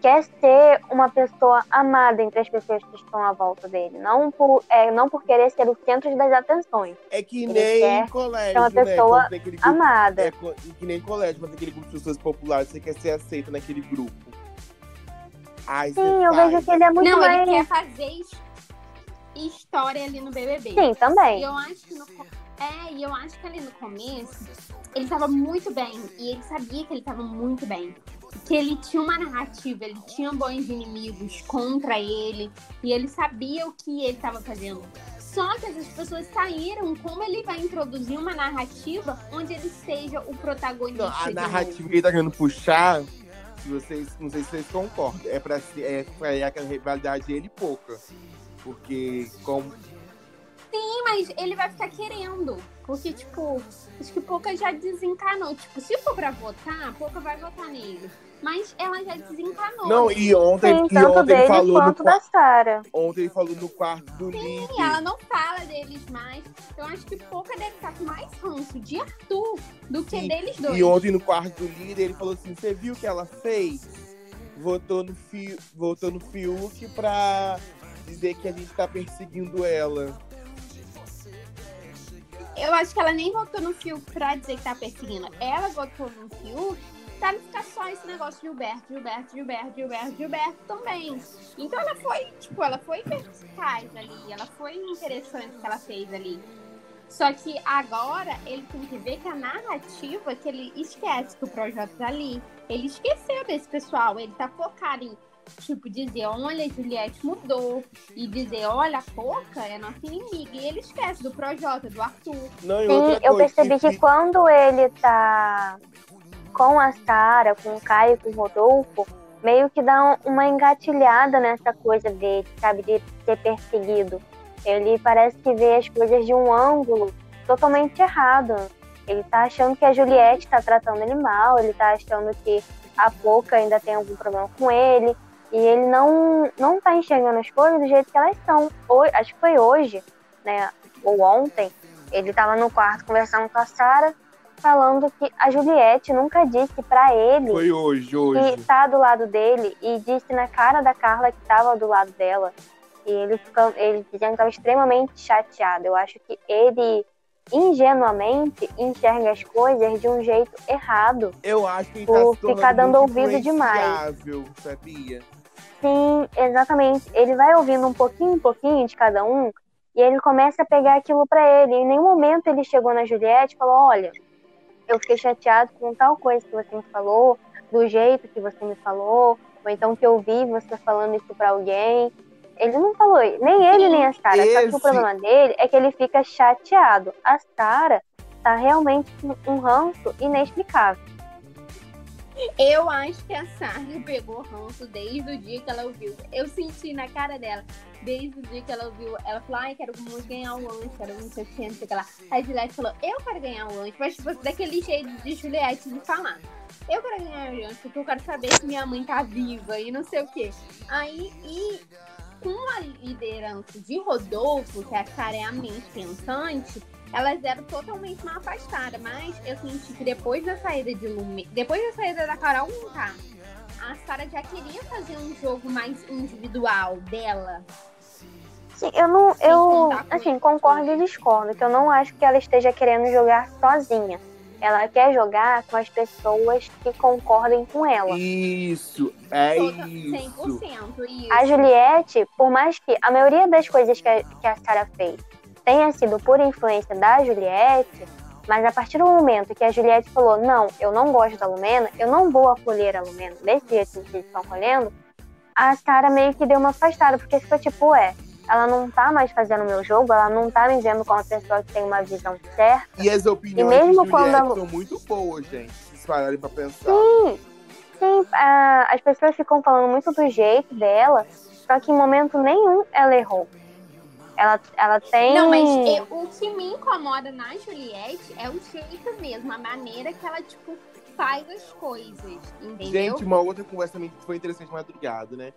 quer ser uma pessoa amada entre as pessoas que estão à volta dele. Não por, é, não por querer ser o centro das atenções. É que Ele nem quer colégio, ser uma né? pessoa aquele grupo- Amada. É que nem em colégio, tem aquele grupo de pessoas populares, você quer ser aceito naquele grupo. Sim, eu vejo que ele é muito não, mais. ele quer fazer his- história ali no BBB. Sim, E também. eu acho que no é, e eu acho que ali no começo ele tava muito bem e ele sabia que ele tava muito bem. Que ele tinha uma narrativa, ele tinha bons inimigos contra ele e ele sabia o que ele tava fazendo. Só que essas pessoas saíram como ele vai introduzir uma narrativa onde ele seja o protagonista. Não, a narrativa que ele tá querendo puxar, se vocês, não sei se vocês concordam, é ser- é é aquela rivalidade ele pouca. Porque como Sim, mas ele vai ficar querendo. Porque, tipo, acho que Pouca já desencanou. Tipo, se for pra votar, Pouca vai votar nele. Mas ela já desencanou. Não, e ontem, Sim, e ontem ele falou no ontem ele falou no quarto do Sim, líder. ela não fala deles mais. Eu acho que Pouca deve estar com mais ranço de Arthur do que Sim, deles dois. E ontem no quarto do líder ele falou assim: você viu o que ela fez? Votou no, Fi, votou no Fiuk pra dizer que a gente tá perseguindo ela. Eu acho que ela nem votou no Fiuk pra dizer que tá perseguindo. Ela votou no Fiuk não ficar só esse negócio de Gilberto, Gilberto, Gilberto, Gilberto, Gilberto também. Então ela foi, tipo, ela foi perspicaz ali. Ela foi interessante o que ela fez ali. Só que agora ele tem que ver que a narrativa que ele esquece que o projeto tá ali. Ele esqueceu desse pessoal. Ele tá focado em, tipo, dizer, olha, Juliette mudou. E dizer, olha, a Poca é nossa inimiga. E ele esquece do Projota, do Arthur. Não, Sim, eu percebi que se- quando ele tá com a Sara, com o Caio, com o Rodolfo, meio que dá um- uma engatilhada nessa coisa dele, sabe, de ser perseguido. Ele parece que vê as coisas de um ângulo totalmente errado. Ele tá achando que a Juliette tá tratando ele mal, ele tá achando que a Poca ainda tem algum problema com ele, e ele não, não tá enxergando as coisas do jeito que elas são. Hoje, acho que foi hoje, né, ou ontem, ele tava no quarto conversando com a Sara, falando que a Juliette nunca disse pra ele Foi hoje, que hoje. tá do lado dele e disse na cara da Carla que tava do lado dela. E ele, ficando, ele dizendo que tava extremamente chateado. Eu acho que ele ingenuamente enxerga as coisas de um jeito errado. Eu acho que ele por tá ficar dando ouvido demais. sabia? Sim, exatamente. Ele vai ouvindo um pouquinho, um pouquinho de cada um e ele começa a pegar aquilo pra ele. Em nenhum momento ele chegou na Juliette e falou: Olha, eu fiquei chateado com tal coisa que você me falou, do jeito que você me falou, ou então que eu vi você falando isso pra alguém. Ele não falou, nem ele nem a Sara. Só que Esse- o problema dele é que ele fica chateado. A Sara tá realmente com um ranço inexplicável. Eu acho que a Sarah pegou ranço desde o dia que ela ouviu. Eu senti na cara dela, desde o dia que ela ouviu. Ela falou, ai, quero muito ganhar o lanche, quero não sei o que, sei o que lá. A Juliette falou, eu quero ganhar o lanche, mas tipo, daquele jeito de Juliette de falar. Eu quero ganhar o lanche porque eu quero saber se minha mãe tá viva e não sei o que. Aí, e com a liderança de Rodolfo, que a Sarah é a mente pensante, elas eram totalmente mal afastadas. Mas eu senti que depois da saída de Lume, depois da saída da Carol Conká, a Sarah já queria fazer um jogo mais individual dela. Sim, eu não. Sem Eu, assim, concordo e discordo, que eu não acho que ela esteja querendo jogar sozinha. Ela quer jogar com as pessoas que concordem com ela. Isso, é Toda- isso. 100%. Isso. A Juliette, por mais que a maioria das coisas que a, que a Sarah fez tenha sido por influência da Juliette, mas a partir do momento que a Juliette falou, não, eu não gosto da Lumena, eu não vou acolher a Lumena desse jeito que vocês estão acolhendo, a Sarah meio que deu uma afastada, porque ficou tipo, é, ela não tá mais fazendo o meu jogo, ela não tá me vendo como uma pessoa que tem uma visão certa. E as opiniões E mesmo de quando a- são muito boas, gente. Se pararem pra pensar. Sim, sim, a- as pessoas ficam falando muito do jeito dela, só que em momento nenhum ela errou. Ela, ela tem. Não, mas eu- o que me incomoda na Juliette é o jeito mesmo, a maneira que ela, tipo, faz as coisas, entendeu? Gente, uma outra conversa também que foi interessante madrugada, né?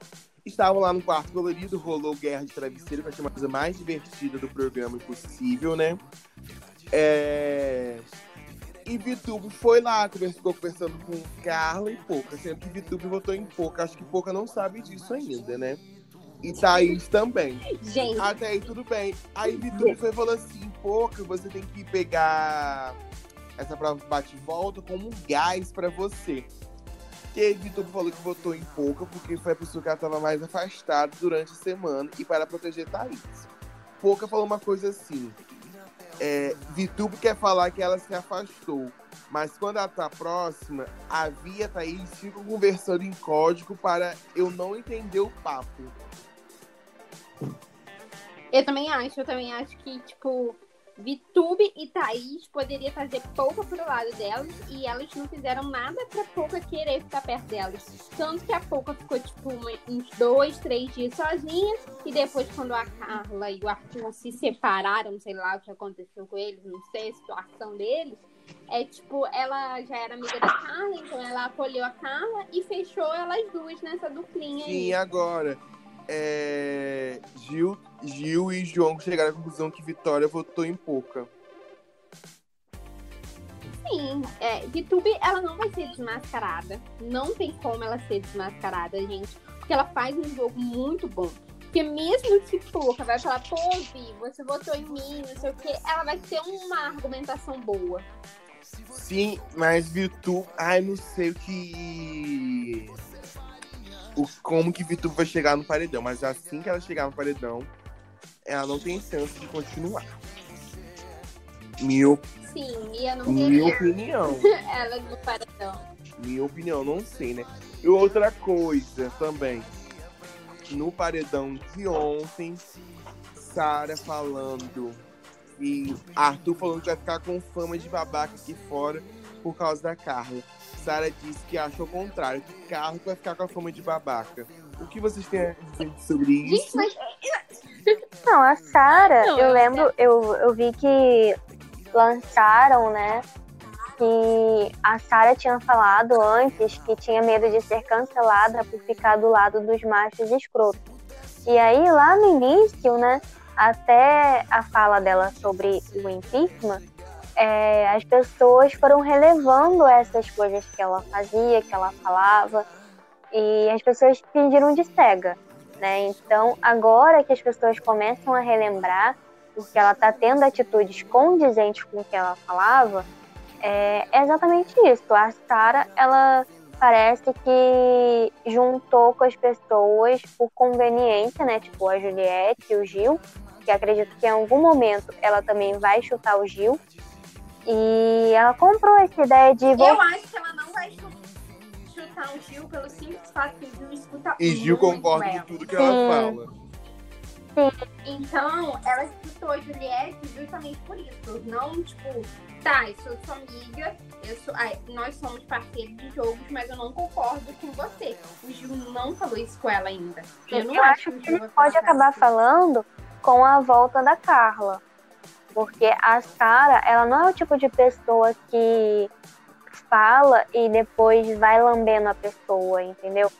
Estavam lá no quarto colorido, rolou Guerra de Travesseiro, que eu achei uma coisa mais divertida do programa possível, né? É... E Vitube foi lá, conversou, ficou conversando com Carla e Pouca, sendo que Vitube votou em Pouca. Acho que Pouca não sabe disso ainda, né? E Thaís também. Gente, Até aí tudo bem. Aí Vitube foi falou assim, Pouca, você tem que pegar essa prova de bate e volta como um gás pra você. E aí Vitube falou que votou em Pouca porque foi a pessoa que ela tava mais afastada durante a semana e para proteger Thaís. Pouca falou uma coisa assim. É, Vitube quer falar que ela se afastou, mas quando ela tá próxima, a Via e Thaís ficam conversando em código para eu não entender o papo. Eu também acho, eu também acho que, tipo, Vitube e Thaís poderia fazer pouco pro lado delas e elas não fizeram nada pra Pouca querer ficar perto delas. Tanto que a Pouca ficou, tipo, uns dois, três dias sozinha e depois, quando a Carla e o Arthur se separaram, sei lá o que aconteceu com eles, não sei a situação deles, é tipo, ela já era amiga da Carla, então ela acolheu a Carla e fechou elas duas nessa duplinha aí. Sim, agora. É, Gil, Gil e João chegaram à conclusão que Vitória votou em Pouca. Sim, é, Vitube, ela não vai ser desmascarada. Não tem como ela ser desmascarada, gente. Porque ela faz um jogo muito bom. Porque mesmo se Pouca vai falar, pô, Vi, você votou em mim, não sei o quê, ela vai ter uma argumentação boa. Sim, mas Vitube. Ai, não sei o que. O, como que Vitube vai chegar no paredão, mas assim que ela chegar no paredão, ela não tem chance de continuar. Minha, Sim, Mia não minha opinião. <laughs> ela no paredão. Minha opinião, não sei, né? E outra coisa também. No paredão de ontem, Sara falando e Arthur falando que vai ficar com fama de babaca aqui fora por causa da Carla. Sara disse que acha o contrário, que Carla vai ficar com a fama de babaca. O que vocês têm a dizer sobre Gente, isso? mas Não, a Sara, eu- lembro, eu, eu vi que lançaram, né? Que a Sara tinha falado antes que tinha medo de ser cancelada por ficar do lado dos machos escrotos. E aí, lá no início, né? Até a fala dela sobre o impeachment, é, as pessoas foram relevando essas coisas que ela fazia, que ela falava, e as pessoas fingiram de cega né? Então, agora que as pessoas começam a relembrar, porque ela está tendo atitudes condizentes com o que ela falava, é, é exatamente isso. A Sara, ela parece que juntou com as pessoas por conveniência, né? Tipo a Juliette e o Gil, que acredito que em algum momento ela também vai chutar o Gil. E ela comprou essa ideia de eu acho que ela não vai chu- chutar o Gil pelo simples fato que o Gil escuta E Gil concorda ela. com tudo que ela Sim. fala. Então, ela escutou a Juliette justamente por isso. Não, tipo, tá, eu sou sua amiga, eu sou, ai, nós somos parceiros de jogos, mas eu não concordo com você. O Gil não falou isso com ela ainda. Eu não Eu acho o que Gil ele pode acabar assim. falando com a volta da Carla. Porque a Sara, ela não é o tipo de pessoa que fala e depois vai lambendo a pessoa, entendeu?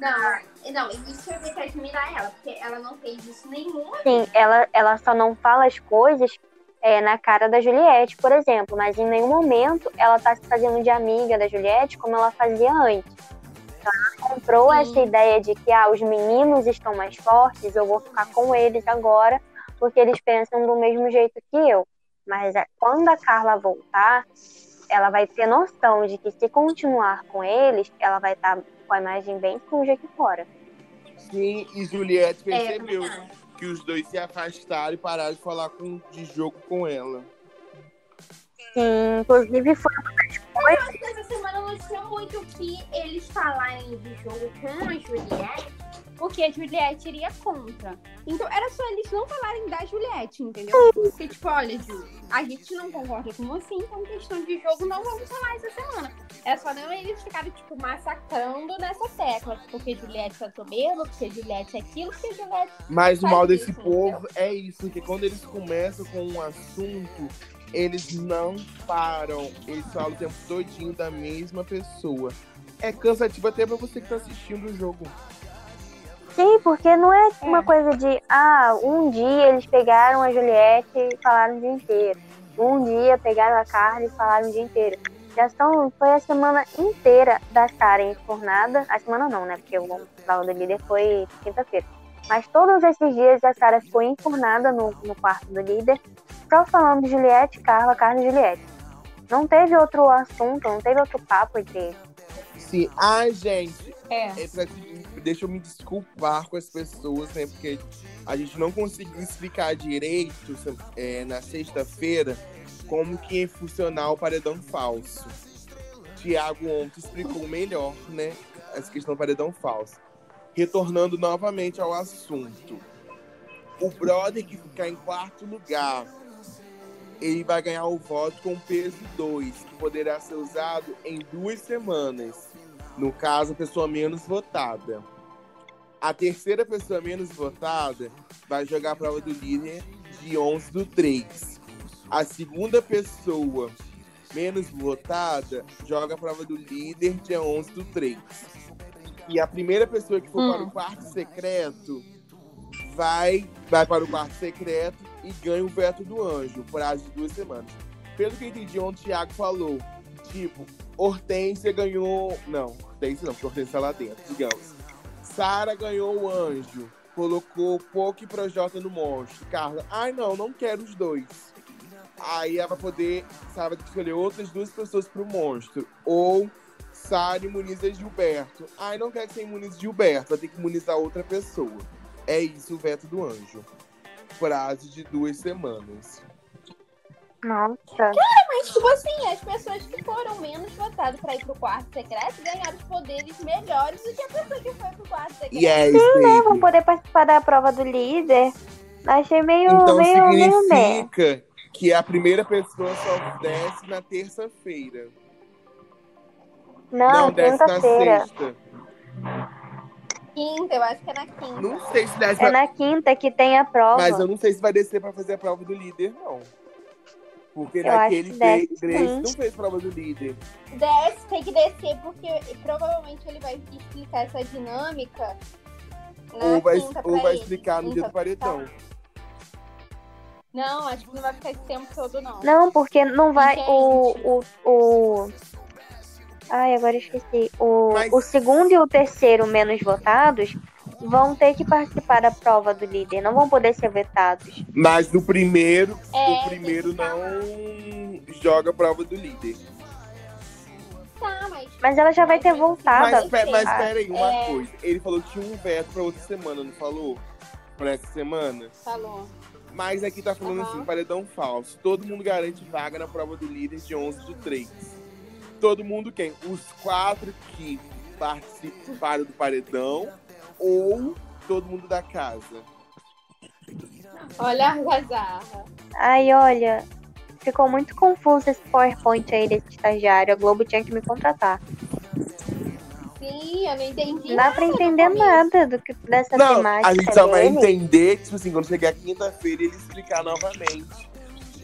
Não, não, isso eu tenho que admirar ela, porque ela não fez isso nenhuma. Sim, ela, ela só não fala as coisas é, na cara da Juliette, por exemplo, mas em nenhum momento ela tá se fazendo de amiga da Juliette como ela fazia antes. Então, ela comprou Sim. essa ideia de que ah, os meninos estão mais fortes, eu vou ficar com eles agora, porque eles pensam do mesmo jeito que eu. Mas é, quando a Carla voltar, ela vai ter noção de que se continuar com eles, ela vai estar com a imagem bem suja aqui fora. Sim, e Juliette É, eu percebeu acho. que os dois se afastaram e pararam de falar com, de jogo com ela. Sim, inclusive foi uma das coisas. Essa semana não gostou muito que eles falarem de jogo com a Juliette, porque a Juliette iria contra. Então era só eles não falarem da Juliette, entendeu? Porque, tipo, olha, Ju, a gente não concorda com você, então questão de jogo não vamos falar essa semana. É só não eles ficarem, tipo, massacrando nessa tecla. Porque Juliette tá soberba, porque Juliette é aquilo, porque Juliette. Mas o mal desse isso, povo é isso, porque quando eles começam com um assunto, eles não param. Eles falam o tempo todinho da mesma pessoa. É cansativo até pra você que tá assistindo o jogo. Sim, porque não é uma É. coisa de, ah, um dia eles pegaram a Juliette e falaram o dia inteiro. Um dia pegaram a Carla e falaram o dia inteiro. Já são, foi a semana inteira da Karen enfornada. A semana não, né? Porque o Prova do Líder foi quinta-feira. Mas todos esses dias a Sara ficou enfurnada no, no quarto do líder, só falando de Juliette, Carla, Carla e Juliette. Não teve outro assunto, não teve outro papo entre eles. Sim, ai, gente, É. é pra, deixa eu me desculpar com as pessoas, né? Porque a gente não conseguiu explicar direito é, na sexta-feira como que ia funcionar o paredão falso. Tiago ontem explicou melhor, né? Essa questão do paredão falso. Retornando novamente ao assunto. O brother que ficar em quarto lugar, ele vai ganhar o voto com peso 2, que poderá ser usado em duas semanas. No caso, a pessoa menos votada. A terceira pessoa menos votada vai jogar a prova do líder de 11 do 3. A segunda pessoa menos votada joga a prova do líder de 11 do 3. E a primeira pessoa que for Hum. para o quarto secreto vai, vai para o quarto secreto e ganha o veto do anjo, prazo de duas semanas. Pelo que eu entendi, ontem o Thiago falou, tipo, Hortência ganhou. Não, Hortência não, porque Hortência tá lá dentro, digamos. Sara ganhou o anjo. Colocou Poke e Projota no monstro. Carla, ai não, não quero os dois. Aí ela vai poder, que escolher outras duas pessoas pro monstro. Ou Sara imuniza Gilberto. Ai, não quero que você imunize Gilberto, vai ter que imunizar outra pessoa. É isso o veto do anjo. Prazo de duas semanas. Nossa. Mas, tipo assim, as pessoas que foram menos votadas pra ir pro quarto secreto ganharam os poderes melhores do que a pessoa que foi pro quarto secreto. Yes, Vão baby. poder participar da prova do líder. Achei meio, Então meio, meio significa que a primeira pessoa só desce na terça-feira. Não, desce na quinta-feira. sexta. Quinta, eu acho que é na quinta. Não sei se desce É na... quinta que tem a prova. Mas eu não sei se vai descer pra fazer a prova do líder, não. Porque Eu naquele que Grace desce, Grace sim. não fez prova do líder. Desce, tem que descer, porque provavelmente ele vai explicar essa dinâmica. Na Ou vai, quinta pra ou vai ele. explicar no dia do Quinta, paredão. tá? Não, acho que não vai ficar esse tempo todo, não. Não, porque não vai. Gente. O, o, o. Ai, agora eu esqueci. O, Mas- o segundo e o terceiro menos votados vão ter que participar da prova do líder. Não vão poder ser vetados. Mas no primeiro, É, o primeiro que não joga a prova do líder. Tá, mas. Mas ela já vai ter voltado. Mas, pe- mas Ah, peraí, uma É. coisa. Ele falou que tinha um veto pra outra semana, não falou? Pra essa semana? Falou. Mas aqui tá falando Aham. assim, paredão falso. Todo mundo garante vaga na prova do líder de 11 do 3. Todo mundo quem? Os quatro que participaram do paredão ou todo mundo da casa? Olha a gazarra. Ai, olha. Ficou muito confuso esse PowerPoint aí desse estagiário. A Globo tinha que me contratar. Sim, eu não entendi. Não dá pra entender nada do que, dessa Não, temática a gente só vai dele. entender, tipo assim, quando chegar quinta-feira ele explicar novamente.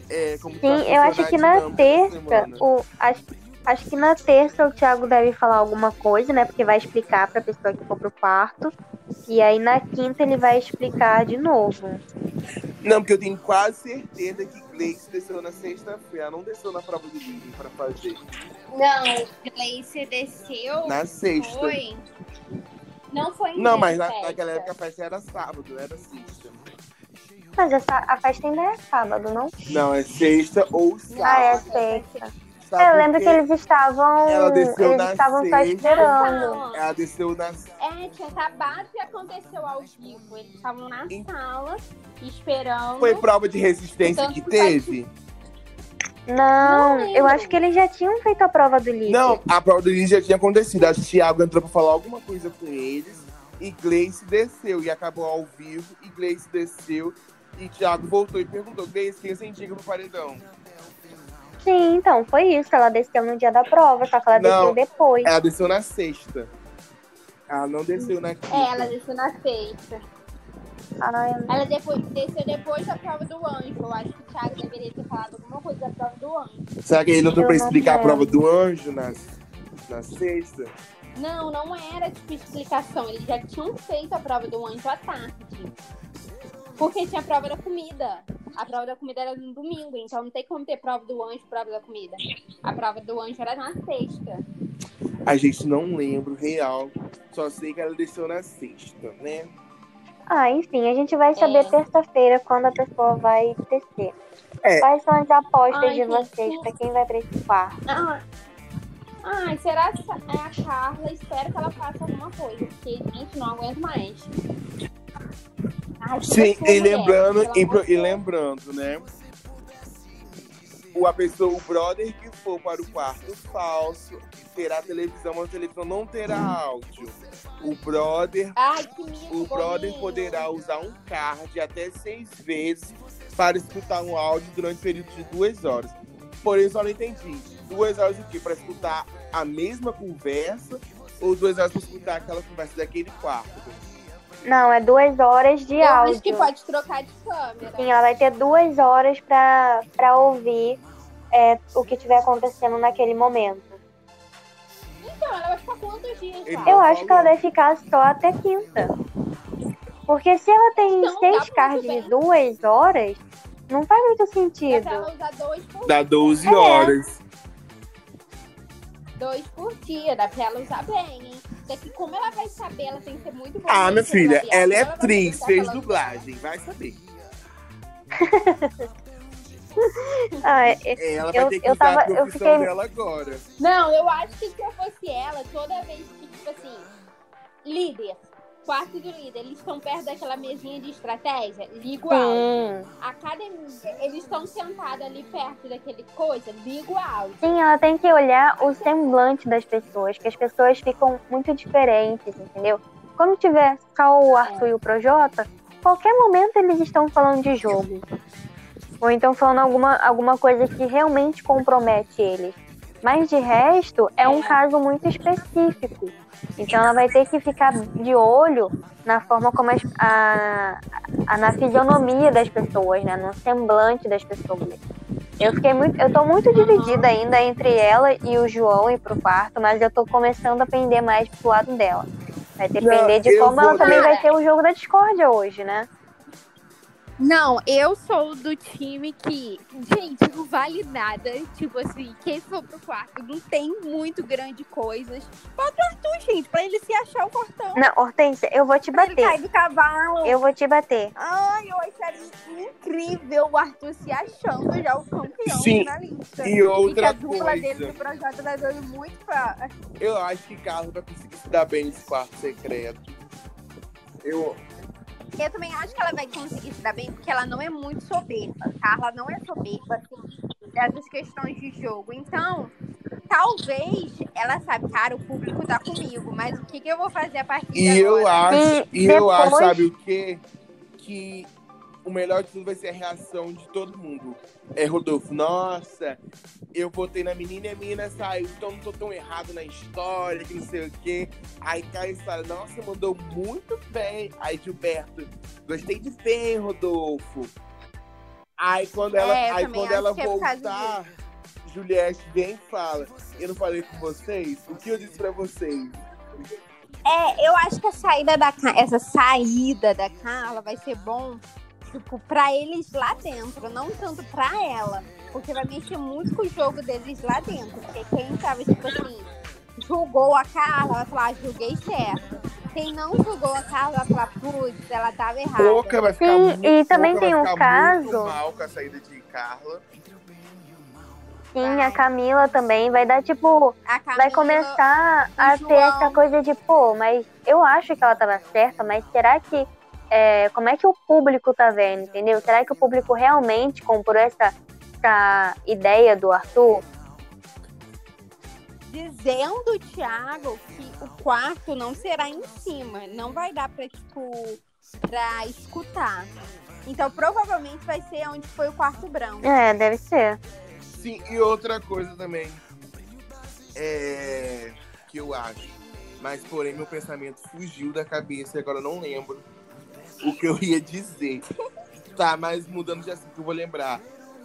É, como que vai Sim, eu acho que na terça, o, acho, acho que na terça o Thiago deve falar alguma coisa, né? Porque vai explicar pra pessoa que for pro quarto. E aí na quinta ele vai explicar de novo. Não, porque eu tenho quase certeza que Gleice desceu na sexta-feira. Ela não desceu na prova do líder pra fazer. Não, Gleice desceu. Na sexta. Foi. Não foi em Não, mas na- festa. naquela época a festa era sábado, não era sexta. Mas essa, a festa ainda é sábado, não? Não, é sexta ou sábado. Ah, é sexta. Sabe eu lembro que eles estavam. Ela desceu Eles estavam só esperando. Não, Ela desceu na. É, tinha acabado de aconteceu ao vivo. Eles estavam na Em- sala, esperando. Foi prova de resistência Então, que teve? Não, Não eu acho que eles já tinham feito a prova do líder. Não, a prova do Liz já tinha acontecido. Acho que o Thiago entrou pra falar alguma coisa com eles e Gleice desceu. E acabou ao vivo e Gleice desceu. E Thiago voltou e perguntou: Gleice, quem você indica pro paredão? Sim, então, foi isso. Ela desceu no dia da prova, só que ela Não. desceu depois. Ela desceu na sexta. Ela não desceu na quinta. É, ela desceu na sexta. Ai, Ela depois, desceu depois da prova do anjo. Eu acho que o Thiago deveria ter falado alguma coisa da prova do anjo. Será que ele não Eu pra explicar a prova do anjo na, na sexta? Não, não era tipo explicação. Eles já tinham feito a prova do anjo à tarde. Porque tinha a prova da comida. A prova da comida era no domingo, então não tem como ter prova do anjo e prova da comida. A prova do anjo era na sexta. A gente não lembra o real. Só sei que ela desceu na sexta, né? Ah, enfim, a gente vai saber É. terça-feira quando a pessoa vai descer. É. Quais são as apostas Ai, de gente, vocês sim. pra quem vai quarto? Ah, ai, será que é a Carla? Espero que ela faça alguma coisa, porque, gente, não aguento mais. Ai, Sim, e lembrando, e, pro- de e lembrando, né? O, a pessoa, o brother que for para o quarto falso terá televisão, mas a televisão não terá áudio. O brother, Ai, o brother bolinho. poderá usar um card até seis vezes para escutar um áudio durante um período de duas horas. Porém, eu só não entendi. Duas horas o quê? Para escutar a mesma conversa ou duas horas para escutar aquela conversa daquele quarto? Não, é duas horas de Eu áudio. acho que pode trocar de câmera. Sim, ela vai ter duas horas pra, pra ouvir é, o que estiver acontecendo naquele momento. Então, ela vai ficar quantos dias lá? Eu acho que ela vai ficar só até quinta. Porque se ela tem Então, seis dá muito cards de duas horas, não faz muito Dá sentido. pra ela usar dois por, Dá 12 É. horas. dois por dia. Dá pra ela usar bem, hein? Daqui, como ela vai saber, ela tem que ser muito boa. Ah, minha filha, Gabriela. ela é atriz, fez dublagem, vai saber. <laughs> Ah, é- Ela Eu- vai ter que eu usar tava- a eu profissão fiquei- dela agora. Não, eu acho que se eu fosse ela, toda vez que, tipo assim, líder, quarto do líder, eles estão perto daquela mesinha de estratégia, liga áudio. sim. Academia, eles estão sentados ali perto daquele coisa, liga áudio. Sim, ela tem que olhar o semblante das pessoas, que as pessoas ficam muito diferentes, entendeu? Quando tiver só o Arthur e o Projota, qualquer momento eles estão falando de jogo. Ou então falando alguma, alguma coisa que realmente compromete eles. Mas de resto, é um caso muito específico. Então ela vai ter que ficar de olho na forma como as, a, a- na fisionomia das pessoas, né? No semblante das pessoas. Eu fiquei muito, eu tô muito dividida ainda entre ela e o João ir pro quarto, mas eu tô começando a pender mais pro lado dela. Vai depender Não, de como ela também vai ter o jogo da discórdia hoje, né? Não, eu sou do time que, gente, não vale nada. Tipo assim, quem for pro quarto não tem muito grande coisas. Bota o Arthur, gente, pra ele se achar o portão. Não, Hortência, eu vou te Pra ele bater. cair do cavalo. Eu vou te bater. Ai, eu acharia incrível o Arthur se achando já o campeão Sim, finalista. E E que outra a dupla dele do projeto tá dando muito pra. eu acho que Carla vai conseguir se dar bem nesse quarto secreto. Eu, Eu também acho que ela vai conseguir se dar bem, porque ela não é muito soberba. Carla não é soberba, assim, dessas questões de jogo. Então, talvez ela sabe, cara, o público tá comigo, mas o que, que eu vou fazer a partir de e eu agora? acho, E e eu acho, depois- sabe o quê? Que o melhor de tudo vai ser a reação de todo mundo. É, Rodolfo, nossa, eu votei na menina e a menina saiu, então não tô tão errado na história, que não sei o quê. Aí Caio fala, nossa, mandou muito bem. Aí Gilberto, gostei de ver, Rodolfo. Aí quando ela, É, aí quando ela é voltar, Juliette vem e fala, eu não falei com vocês? O que eu disse pra vocês? É, eu acho que a saída da essa saída da Carla vai ser bom, tipo, pra eles lá dentro, não tanto pra ela. Porque vai mexer muito com o jogo deles lá dentro. Porque quem tava, tipo assim, julgou a Carla, vai falar, ah, julguei certo. Quem não julgou a Carla vai falar, putz, ela tava errada. Pouca vai ficar Sim, muito, e também tem um caso- mal com a saída de Carla. Sim, a Camila também vai dar, tipo, Camila, vai começar a João. ter essa coisa de, pô, mas eu acho que ela tava certa, mas será que. É, como é que o público tá vendo, entendeu? Será que o público realmente comprou essa, essa ideia do Arthur? Dizendo o Thiago que o quarto não será em cima. Não vai dar pra, tipo, pra escutar. Então provavelmente vai ser onde foi o quarto branco. É, deve ser. Sim, e outra coisa também. É. Que eu acho. Mas, porém, meu pensamento fugiu da cabeça e agora eu não lembro o que eu ia dizer. Tá, mas mudando de assunto, eu vou lembrar.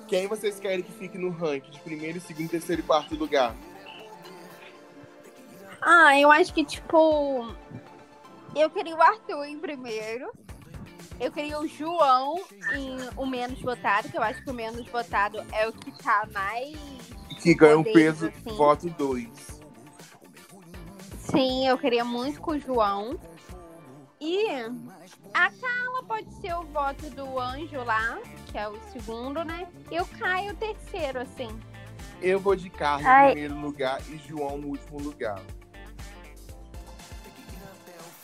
Quem vocês querem que fique no ranking de primeiro, segundo, terceiro e quarto lugar? Ah, eu acho que, tipo. Eu queria o Arthur em primeiro. Eu queria o João em o menos votado, que eu acho que o menos votado é o que tá mais. Que ganha um peso, assim. voto 2. Sim, eu queria muito com o João. E a Carla pode ser o voto do anjo lá, que é o segundo, né? E o Caio o terceiro, assim. Eu vou de Carlos Ai. em primeiro lugar e João no último lugar.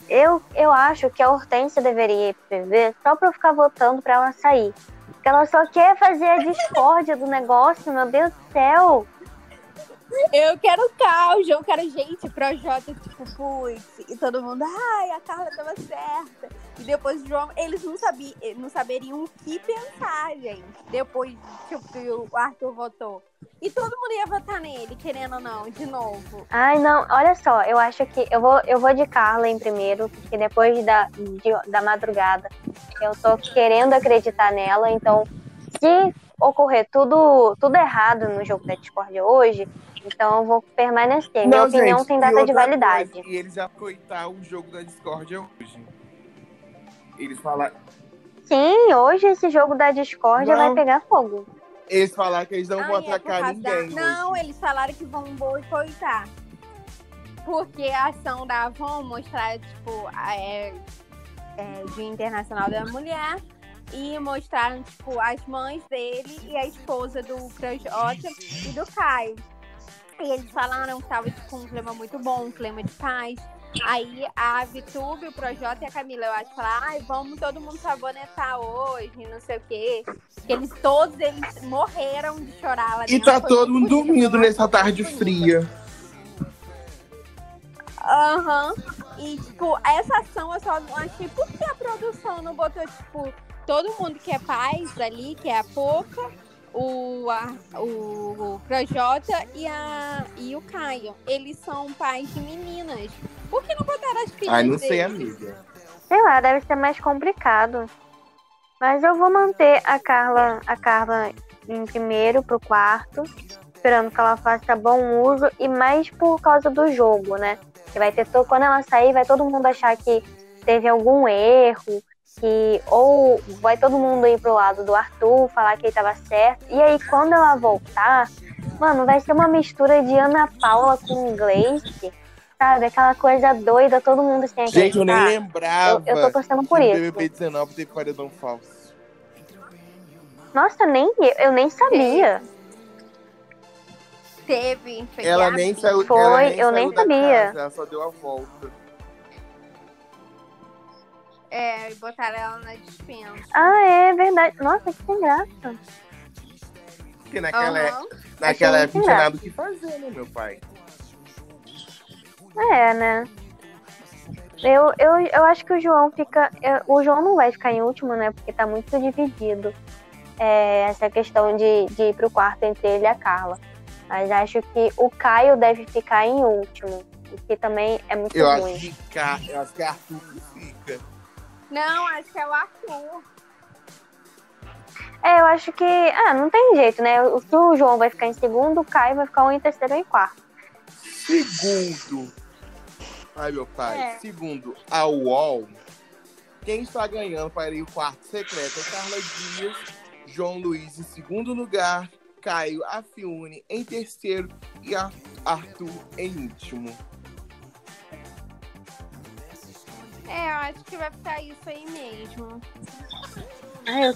Eu, eu acho que a Hortência deveria ir pro PV só pra eu ficar votando pra ela sair. Porque ela só quer fazer a discórdia do negócio, meu Deus do céu. Eu quero caos, eu quero gente, Projota, tipo, putz, e todo mundo, ai, a Carla tava certa. E depois o João, eles não, sabiam, não saberiam o que pensar, gente, depois tipo, que o Arthur votou. E todo mundo ia votar nele, querendo ou não, de novo. Ai, não, olha só, eu acho que eu vou, eu vou de Carla em primeiro, porque depois da, de- da madrugada eu tô querendo acreditar nela, então se ocorrer tudo, tudo errado no jogo da Discord hoje, então eu vou permanecer. Minha Não, opinião gente, tem e data de validade. coisa, e eles já coitar o jogo da Discord hoje. Eles falaram, Sim, hoje esse jogo da Discord Não. vai pegar fogo. eles falaram que eles não vão é atacar da- ninguém. Não, hoje. eles falaram que vão boicotar. Porque a ação da Avon mostrar, tipo, a- é, é, Dia Internacional da Mulher. E mostraram, tipo, as mães dele e a esposa do Projota e do Caio. E eles falaram que tava, tipo, um clima muito bom, um clima de paz. Aí a Vitube, o Projota e a Camila, eu acho, falaram, ai, vamos todo mundo sabonetar hoje, não sei o quê. Porque eles, todos eles morreram de chorar lá E dentro. tá Foi todo mundo dormindo nessa tarde fria. Aham. E, tipo, essa ação eu só não achei por que a produção não botou, tipo, todo mundo que é paz ali, que é a Poca, o, a, o, o Projota e, a, e o Caio. Eles são pais de meninas. Por que não botaram as filhas Ai, não sei, deles? amiga. Sei lá, deve ser mais complicado. Mas eu vou manter a Carla, a Carla em primeiro pro quarto, esperando que ela faça bom uso e mais por causa do jogo, né? Que vai ter quando ela sair, vai todo mundo achar que teve algum erro, que ou vai todo mundo ir pro lado do Arthur, falar que ele tava certo. E aí quando ela voltar, mano, vai ser uma mistura de Ana Paula com Gleice, sabe? Aquela coisa doida, todo mundo sem acreditar. Gente, eu nem lembrava. Eu, eu tô torcendo por que isso. BBB 19 teve paredão falso. Nossa, nem eu nem sabia. Teve. Foi Ela nem saiu. Foi, ela nem eu saiu nem da sabia. casa, ela só deu a volta. É, e botaram ela na dispensa. Ah, é verdade. Nossa, que sem graça. Porque naquela, é- Aham. naquela época não muito tinha nada o que fazer, né, meu pai? É, né? Eu, eu, eu acho que o João fica. o João não vai ficar em último, né? Porque tá muito dividido. é, essa questão de, de ir pro quarto entre ele e a Carla. Mas acho que o Caio deve ficar em último. O que também é muito Eu ruim. acho que, eu acho que Arthur que fica. Não, acho que é o Arthur. É, eu acho que. Ah, não tem jeito, né? O, se o João vai ficar em segundo, o Caio vai ficar um em terceiro e em quarto. Segundo. Ai, meu pai. É. Segundo a UOL, quem está ganhando para ir o quarto secreto é Carla Dias, João Luiz em segundo lugar, Caio Afiune em terceiro e Ar- Arthur em último. É, eu acho que vai ficar isso aí mesmo. Ai, eu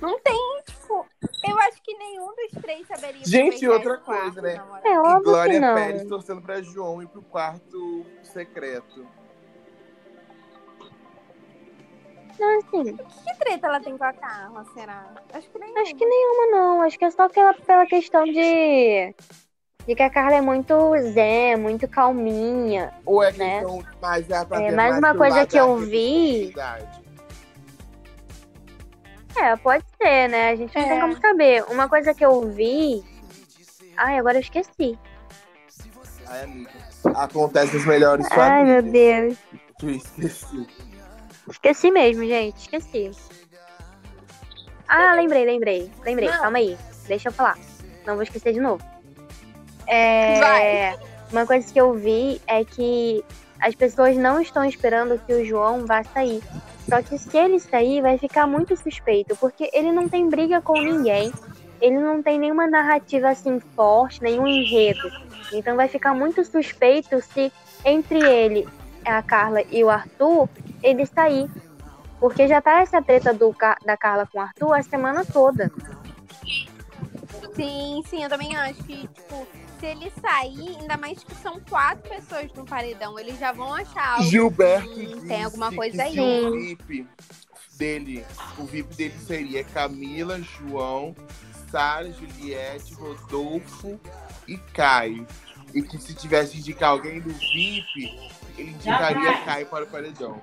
Não tem, tipo. Eu acho que nenhum dos três saberia. Gente, outra esse quarto, coisa, né? É E óbvio Glória que não. Pérez torcendo para João ir pro quarto secreto. Então, assim, Que treta ela tem com a Carla, será? Acho que nem. acho que nenhuma não. Acho que é só aquela, pela questão de. De que a Carla é muito zen, muito calminha. Ou é Né? questão mais é pra É, ter mais uma coisa que eu vi-. É, pode ser, né? A gente não tem É. como saber. Uma coisa que eu vi. Ai, agora eu esqueci. Ai, amiga. Acontece nas melhores Ai, meu famílias. Deus. Que eu esqueci. Esqueci mesmo, gente. Esqueci. Ah, lembrei, lembrei. Lembrei. Não. Calma aí. Deixa eu falar. Não vou esquecer de novo. É... Uma coisa que eu vi é que as pessoas não estão esperando que o João vá sair. Só que se ele sair, vai ficar muito suspeito, porque ele não tem briga com ninguém. Ele não tem nenhuma narrativa assim forte, nenhum enredo. Então vai ficar muito suspeito se entre ele, a Carla e o Arthur, ele sair. Porque já tá essa treta do, da Carla com o Arthur a semana toda. Sim, sim, eu também acho que, tipo, se ele sair, ainda mais que são quatro pessoas no paredão, eles já vão achar algo. Gilberto Hum, disse tem alguma coisa que aí. se o VIP dele, o VIP dele seria Camila, João, Sara, Juliette, Rodolfo e Caio. E que se tivesse de indicar alguém do VIP, ele indicaria Caio para o paredão.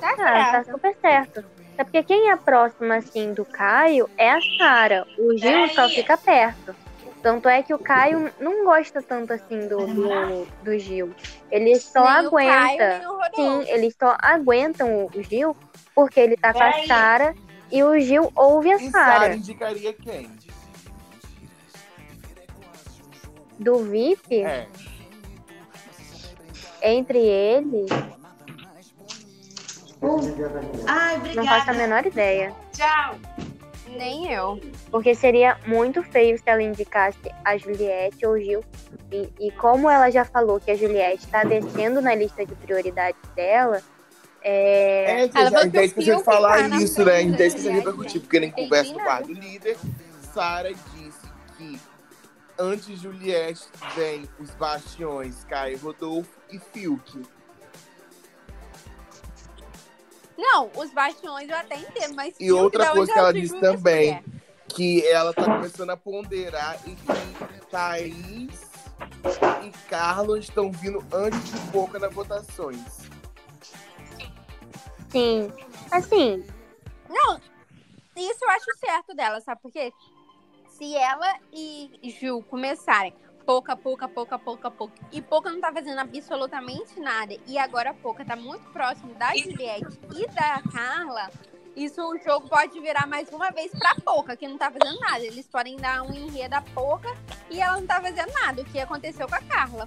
Tá Ah, tá certo. super certo. É porque quem é próximo, assim, do Caio é a Sara. O Gil só fica perto. Tanto é que o Caio não gosta tanto, assim, do, do, do Gil. Ele só Nem o Caio, aguenta. nem o Rodolfo. Sim, eles só aguentam o Gil porque ele tá com a Sara e o Gil ouve a Sara Sara. indicaria quem? Do VIP, É. entre eles, Ai, não faço a obrigada. menor ideia. Tchau. Nem eu. Porque seria muito feio se ela indicasse a Juliette ou o Gil. E, e como ela já falou que a Juliette está descendo na lista de prioridades dela, é, É, Ela já, o esqueceu de falar tá isso, né? frente Já da esqueceu de repercutir, porque nem conversa nada. bar do líder. Sara disse que antes de Juliette vem os bastiões Caio, Rodolfo e Fiuk. Não, os bastiões eu até entendo, mas. E outra coisa que ela disse também. mulher? Que ela tá começando a ponderar e que Thaís e Carlos estão vindo antes de Boca nas votações. sim. Assim, Não, isso eu acho certo dela, sabe por quê? Se ela e Ju começarem pouca, pouca, pouca, pouca, pouca, e pouca não tá fazendo absolutamente nada, e agora a pouca tá muito próximo da Juliette e da Carla, isso o jogo pode virar mais uma vez pra pouca, que não tá fazendo nada. Eles podem dar um enredo a pouca e ela não tá fazendo nada, o que aconteceu com a Carla.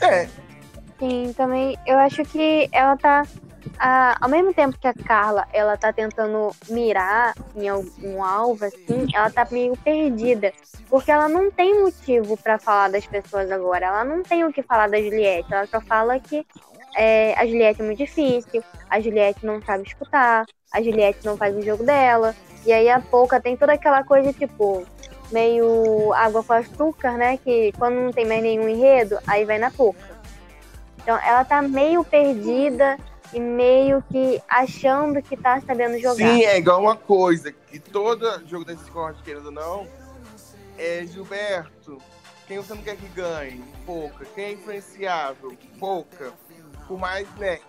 É, sim, também eu acho que ela tá. ah, ao mesmo tempo que a Carla ela tá tentando mirar em algum alvo, assim, ela tá meio perdida. Porque ela não tem motivo pra falar das pessoas agora. Ela não tem o que falar da Juliette. Ela só fala que é, a Juliette é muito difícil, a Juliette não sabe escutar, a Juliette não faz o jogo dela. E aí a Pouca tem toda aquela coisa, tipo, meio água com açúcar, né? Que quando não tem mais nenhum enredo, aí vai na Pouca. Então ela tá meio perdida e meio que achando que tá sabendo jogar. sim, é igual uma coisa, que todo jogo da Discord, querendo ou não, é Gilberto. Quem você não quer que ganhe? Pouca. Quem é influenciável? Pouca. Por mais, né?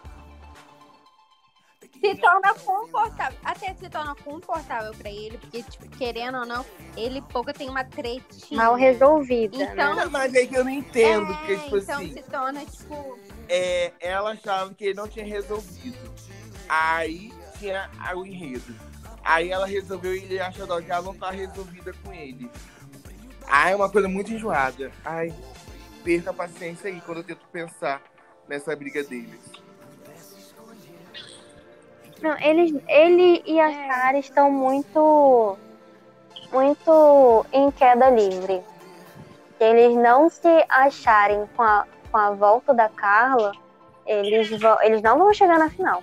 Se torna confortável. Até se torna confortável pra ele, porque, tipo, querendo ou não, ele pouco tem uma tretinha. Mal resolvida, Então, né? Mas é que eu não entendo, é, porque, tipo então assim, se torna, tipo. é, ela achava que ele não tinha resolvido. Aí tinha o enredo. Aí ela resolveu e ele achou que ela não tá resolvida com ele. Ai, é uma coisa muito enjoada. Ai, perca a paciência aí quando eu tento pensar nessa briga deles. Não, eles, ele e a É. Sara estão muito, muito em queda livre. Se eles não se acharem com a, com a volta da Carla, eles, vão, eles não vão chegar na final.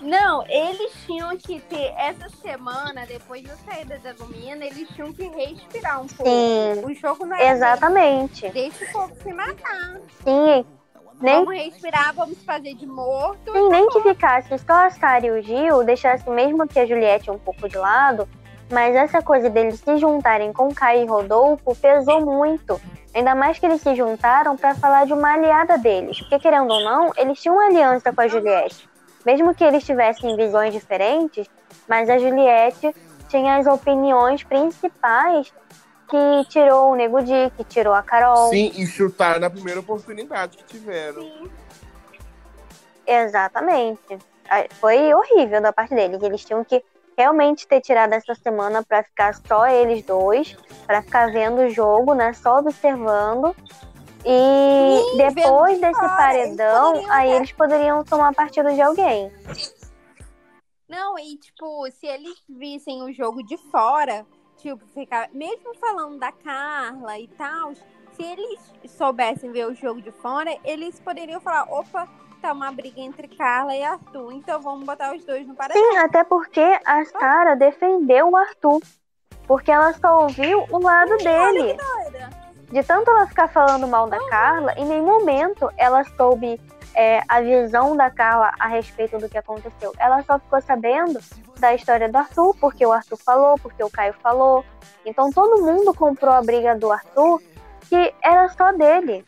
Não, eles tinham que ter essa semana, depois da saída da Lumina, eles tinham que respirar um pouco. Sim, O jogo não é exatamente. Deixa o povo se matar. Sim, Nem, Vamos respirar, vamos fazer de morto. sim, nem que ficasse só a Sarah e o Gil, deixasse mesmo que a Juliette um pouco de lado, mas essa coisa deles se juntarem com Caio e Rodolfo pesou muito. Ainda mais que eles se juntaram pra falar de uma aliada deles. Porque, querendo ou não, eles tinham uma aliança com a Juliette. Mesmo que eles tivessem visões diferentes, mas a Juliette tinha as opiniões principais que tirou o Nego Di, que tirou a Carol. Sim, e chutar na primeira oportunidade que tiveram. Exatamente. Ah, Foi horrível da parte deles. Eles tinham que realmente ter tirado essa semana pra ficar só eles dois, pra ficar vendo o jogo, né? Só observando. E Sim, depois desse fora, paredão, eles poderiam aí eles poderiam tomar partido de alguém. Não, e tipo, se eles vissem o jogo de fora, tipo, ficar. Mesmo falando da Carla e tal, se eles soubessem ver o jogo de fora, eles poderiam falar, opa, tá uma briga entre Carla e Arthur, então vamos botar os dois no paredão. Sim, até porque a Sara defendeu o Arthur. Porque ela só ouviu o lado dele. De tanto ela ficar falando mal da Carla, em nenhum momento ela soube é, a visão da Carla a respeito do que aconteceu. Ela só ficou sabendo da história do Arthur, porque o Arthur falou, porque o Caio falou. Então todo mundo comprou a briga do Arthur, que era só dele.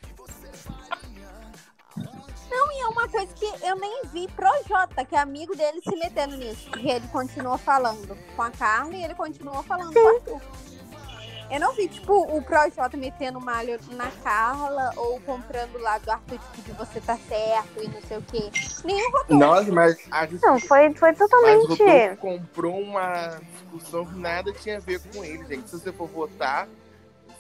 E é uma coisa que eu nem vi Projota, que é amigo dele, se metendo nisso. E ele continua falando com a Carla e ele continua falando com o Arthur. Eu não vi, tipo, o Projota metendo malho na Carla ou comprando lado do Arthur, tipo, de você tá certo e não sei o quê. Nenhum Rodolfo. Nossa, mas a gente Não, foi, foi Mas totalmente. Rodolfo comprou uma discussão que nada tinha a ver com ele, gente. Se você for votar,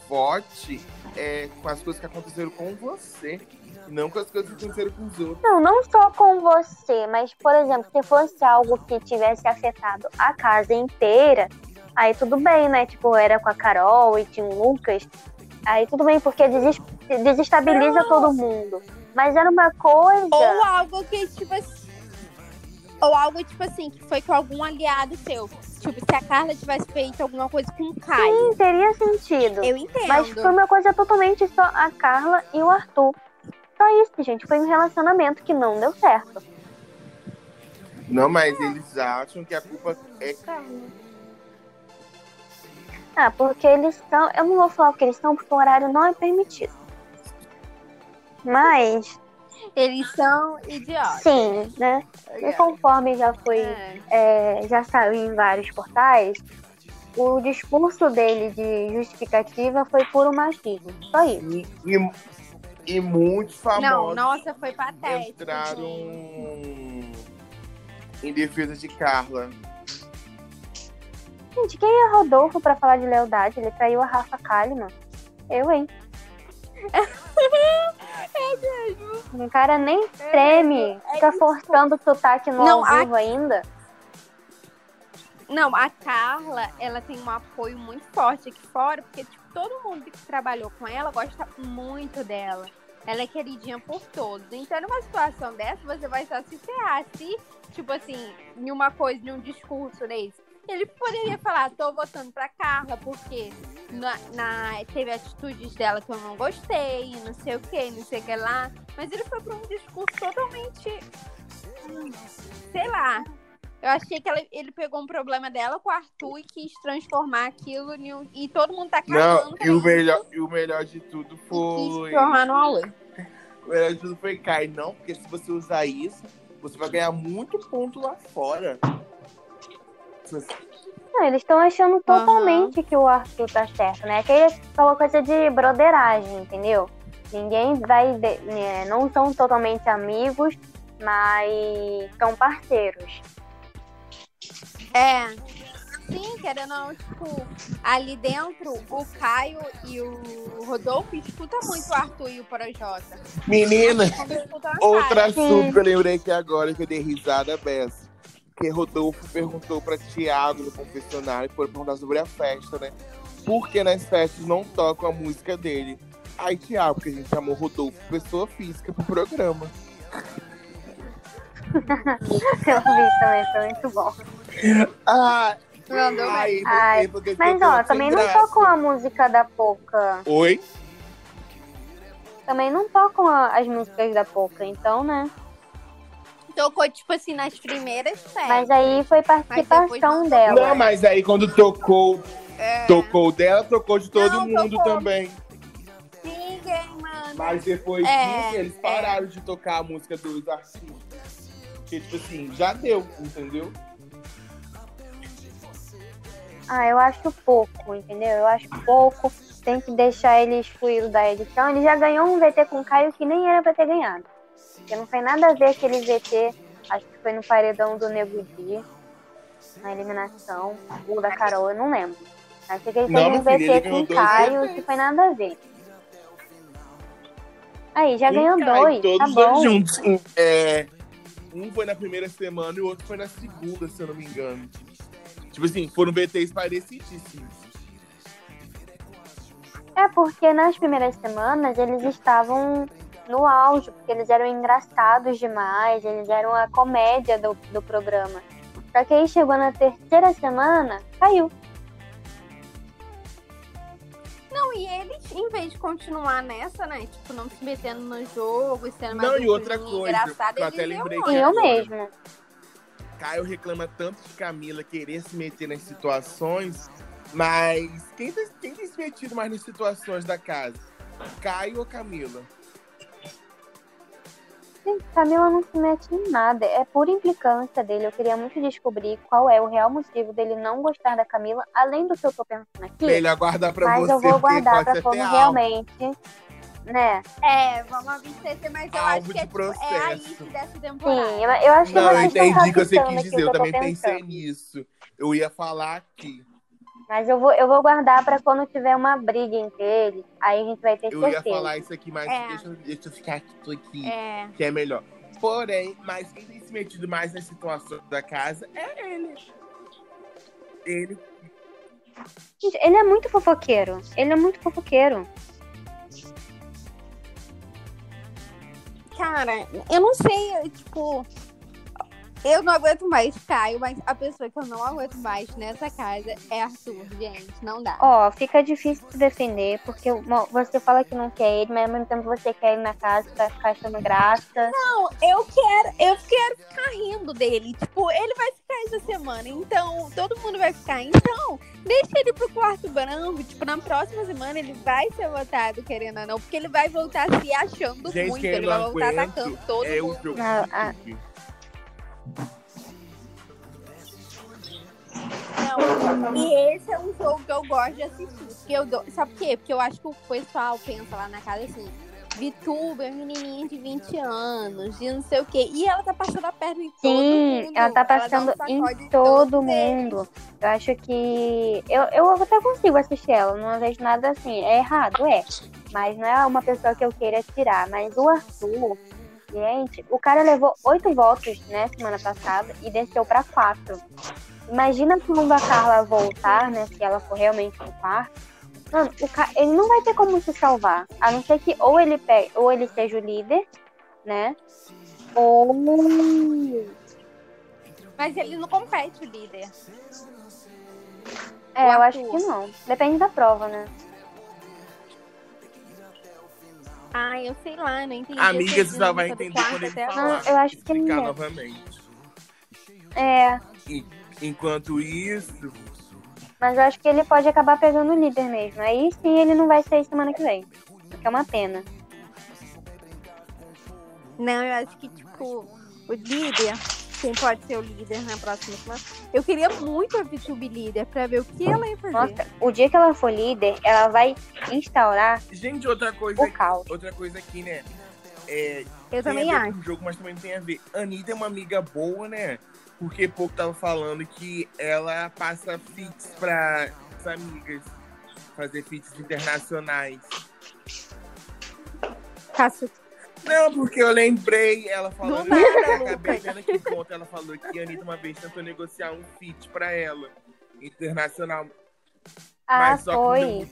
vote é, com as coisas que aconteceram com você, não com as coisas que aconteceram com os outros. Não, não só com você, mas, por exemplo, se fosse algo que tivesse afetado a casa inteira, aí tudo bem, né? Tipo, era com a Carol e tinha o Lucas. Aí tudo bem, porque deses- desestabiliza todo mundo. Mas era uma coisa. Ou algo que, tipo assim. Ou algo, tipo assim, que foi com algum aliado seu. Tipo, se a Carla tivesse feito alguma coisa com o Caio. Sim, teria sentido. Eu entendo. Mas foi uma coisa totalmente só a Carla e o Arthur. Só isso, gente. Foi um relacionamento que não deu certo. Não, mas eles acham que a culpa é Carla. Ah, porque eles são. Eu não vou falar o que eles são, porque o horário não é permitido. Mas, Eles são idiotas. sim, né? E conforme já foi, É. é, já saiu em vários portais, o discurso dele de justificativa foi puro machismo. Só isso. E, e, e muitos Não, nossa, foi patético. entraram gente. em defesa de Carla. Gente, quem é Rodolfo pra falar de lealdade? Ele traiu a Rafa Kalimann. Eu, hein? <laughs> Um cara nem treme, É fica isso. forçando o sotaque no Não, ao vivo ainda. Não, a Carla, ela tem um apoio muito forte aqui fora, porque tipo, todo mundo que trabalhou com ela gosta muito dela. Ela é queridinha por todos. Então, numa situação dessa, você vai só se ferrar. Se, tipo assim, em uma coisa, em um discurso desse, ele poderia falar, tô votando pra Carla, porque na, na- teve atitudes dela que eu não gostei, não sei o que, não sei o que lá. Mas ele foi pra um discurso totalmente. hum, Sei lá. Eu achei que ela- ele pegou um problema dela com o Arthur e quis transformar aquilo em um, e todo mundo tá cagando. Não, e o melhor, e o melhor de tudo E quis foi. transformar no Aue. <laughs> O melhor de tudo foi Kai, não, porque se você usar isso, você vai ganhar muito ponto lá fora. Se você- Não, eles estão achando totalmente que o Arthur tá certo, né? Que aquela coisa de broderagem, entendeu? Ninguém vai. de- né, não são totalmente amigos, mas são parceiros. É. Sim, querendo ou não, tipo, ali dentro, o Caio e o Rodolfo disputam muito o Arthur e o Projota. Menina, Como disputam a outro cara. assunto que eu lembrei aqui agora que eu dei risada, Bess. Que Rodolfo perguntou pra Thiago no confessionário, que foi perguntar sobre a festa, né? Por que nas festas não tocam a música dele? Aí, Thiago, porque a gente chamou Rodolfo pessoa física pro programa. <laughs> Eu vi também, foi muito bom. Ah, Mandou aí, Ai, porque Mas ó, também não graça. tocam a música da Poca. Oi? também não tocam a- as músicas da Poca, então, né? Tocou, tipo assim, nas primeiras séries. Mas aí foi participação não dela. Não, mas aí quando tocou, É. tocou dela, tocou de todo Não, mundo tocou. também. Ninguém, mano. Mas depois É, disso, eles pararam de tocar a música dos artistas. Porque, tipo assim, já deu, entendeu? Ah, eu acho pouco, entendeu? Eu acho pouco. Tem que deixar eles fluírem da edição. Ele já ganhou um VT com o Caio que nem era pra ter ganhado. Porque não tem nada a ver aquele VT. Acho que foi no paredão do Nego Di. Na eliminação. O da Carol, eu não lembro. Acho que ele teve um VT com o Caio que foi nada a ver. Aí, já ganhou dois. Todos Tá os dois bom. juntos. Um, é, um foi na primeira semana e o outro foi na segunda, se eu não me engano. Tipo assim, foram VTs parecidíssimos. É porque nas primeiras semanas eles estavam no auge, porque eles eram engraçados demais, eles eram a comédia do, do programa. Só que aí chegou na terceira semana, caiu. Não, e eles, em vez de continuar nessa, né? Tipo, não se metendo no jogo e sendo mais Não, e outra coisa, engraçada, eu até eles lembrei que eu agora. mesmo. Caio reclama tanto de Camila querer se meter nas situações, mas quem, tem- quem tem se metido mais nas situações da casa? Caio ou Camila? Gente, Camila não se mete em nada, é pura implicância dele. Eu queria muito descobrir qual é o real motivo dele não gostar da Camila, além do que eu tô pensando aqui. Melhor guardar pra Mas você, eu vou guardar pode pra quando realmente, né? É, vamos abençoar, mas eu Alvo acho que é, tipo, é a dessa Sim, temporada. eu, eu acho que Não, eu entendi o que você quis dizer. Eu também pensei nisso. Eu ia falar aqui. Mas eu vou, eu vou guardar pra quando tiver uma briga entre eles. Aí a gente vai ter Eu ia certeza. falar isso aqui, mas É. deixa, eu- deixa eu ficar aqui, aqui É. que é melhor. Porém, mas quem tem se metido mais nas situações da casa é ele. Ele. Gente, ele é muito fofoqueiro. Ele é muito fofoqueiro. Cara, eu não sei, tipo. Eu não aguento mais Caio, mas a pessoa que eu não aguento mais nessa casa é Arthur, gente. Não dá. Ó, fica difícil se defender, porque mo- você fala que não quer ele, mas ao mesmo tempo você quer ele na casa pra ficar achando graça. Não, eu quero, eu quero ficar rindo dele. Tipo, ele vai ficar essa semana, então todo mundo vai ficar. Então, deixa ele pro quarto branco. Tipo, na próxima semana ele vai ser votado, querendo ou não, porque ele vai voltar se achando Gente, muito. Ele eu vai não voltar aguento atacando todo é o mundo. ah. truque. Não, e esse é um jogo que eu gosto de assistir. Porque eu dou... Sabe por quê? Porque eu acho que o pessoal pensa lá na casa assim. VTuber, menininha de 20 anos, e não sei o quê. E ela tá passando a perna em todo Sim, mundo. ela tá um passando em sacode em todo eles. mundo. Eu acho que. Eu, eu até consigo assistir ela, não vejo nada assim. É errado, é. Mas não é uma pessoa que eu queira tirar. Mas o Arthur, o cara levou oito votos, né, semana passada, e desceu pra quatro. Imagina quando a Carla voltar, né, se ela for realmente pro quarto. Mano, o ca... ele não vai ter como se salvar. A não ser que ou ele, pe... ou ele seja o líder, né? Ou Mas ele não compete, o líder. É, eu acho que não. Depende da prova, né? Ah, eu sei lá, não entendi. Amiga, você só vai entender quando ele falar. eu acho que explicar não. novamente. É, Enquanto isso, mas eu acho que ele pode acabar pegando o líder mesmo. Aí sim ele não vai sair semana que vem. O que é uma pena. Não, eu acho que, tipo, o líder, quem pode ser o líder na próxima semana. Eu queria muito a VTube líder pra ver o que ela ia fazer. Nossa, o dia que ela for líder, ela vai instaurar gente, outra coisa, o caos. outra coisa aqui, né? É, eu também acho. com o jogo, mas também tem a ver. Anitta é uma amiga boa, né? Porque pouco tava falando que ela passa fits para as amigas, fazer fits internacionais. Cássio, Não, porque eu lembrei ela falando, Do nada, eu acabei vendo aqui conta, ela falou que a Anitta uma vez tentou negociar um fit pra ela, internacional, Ah, mas que foi.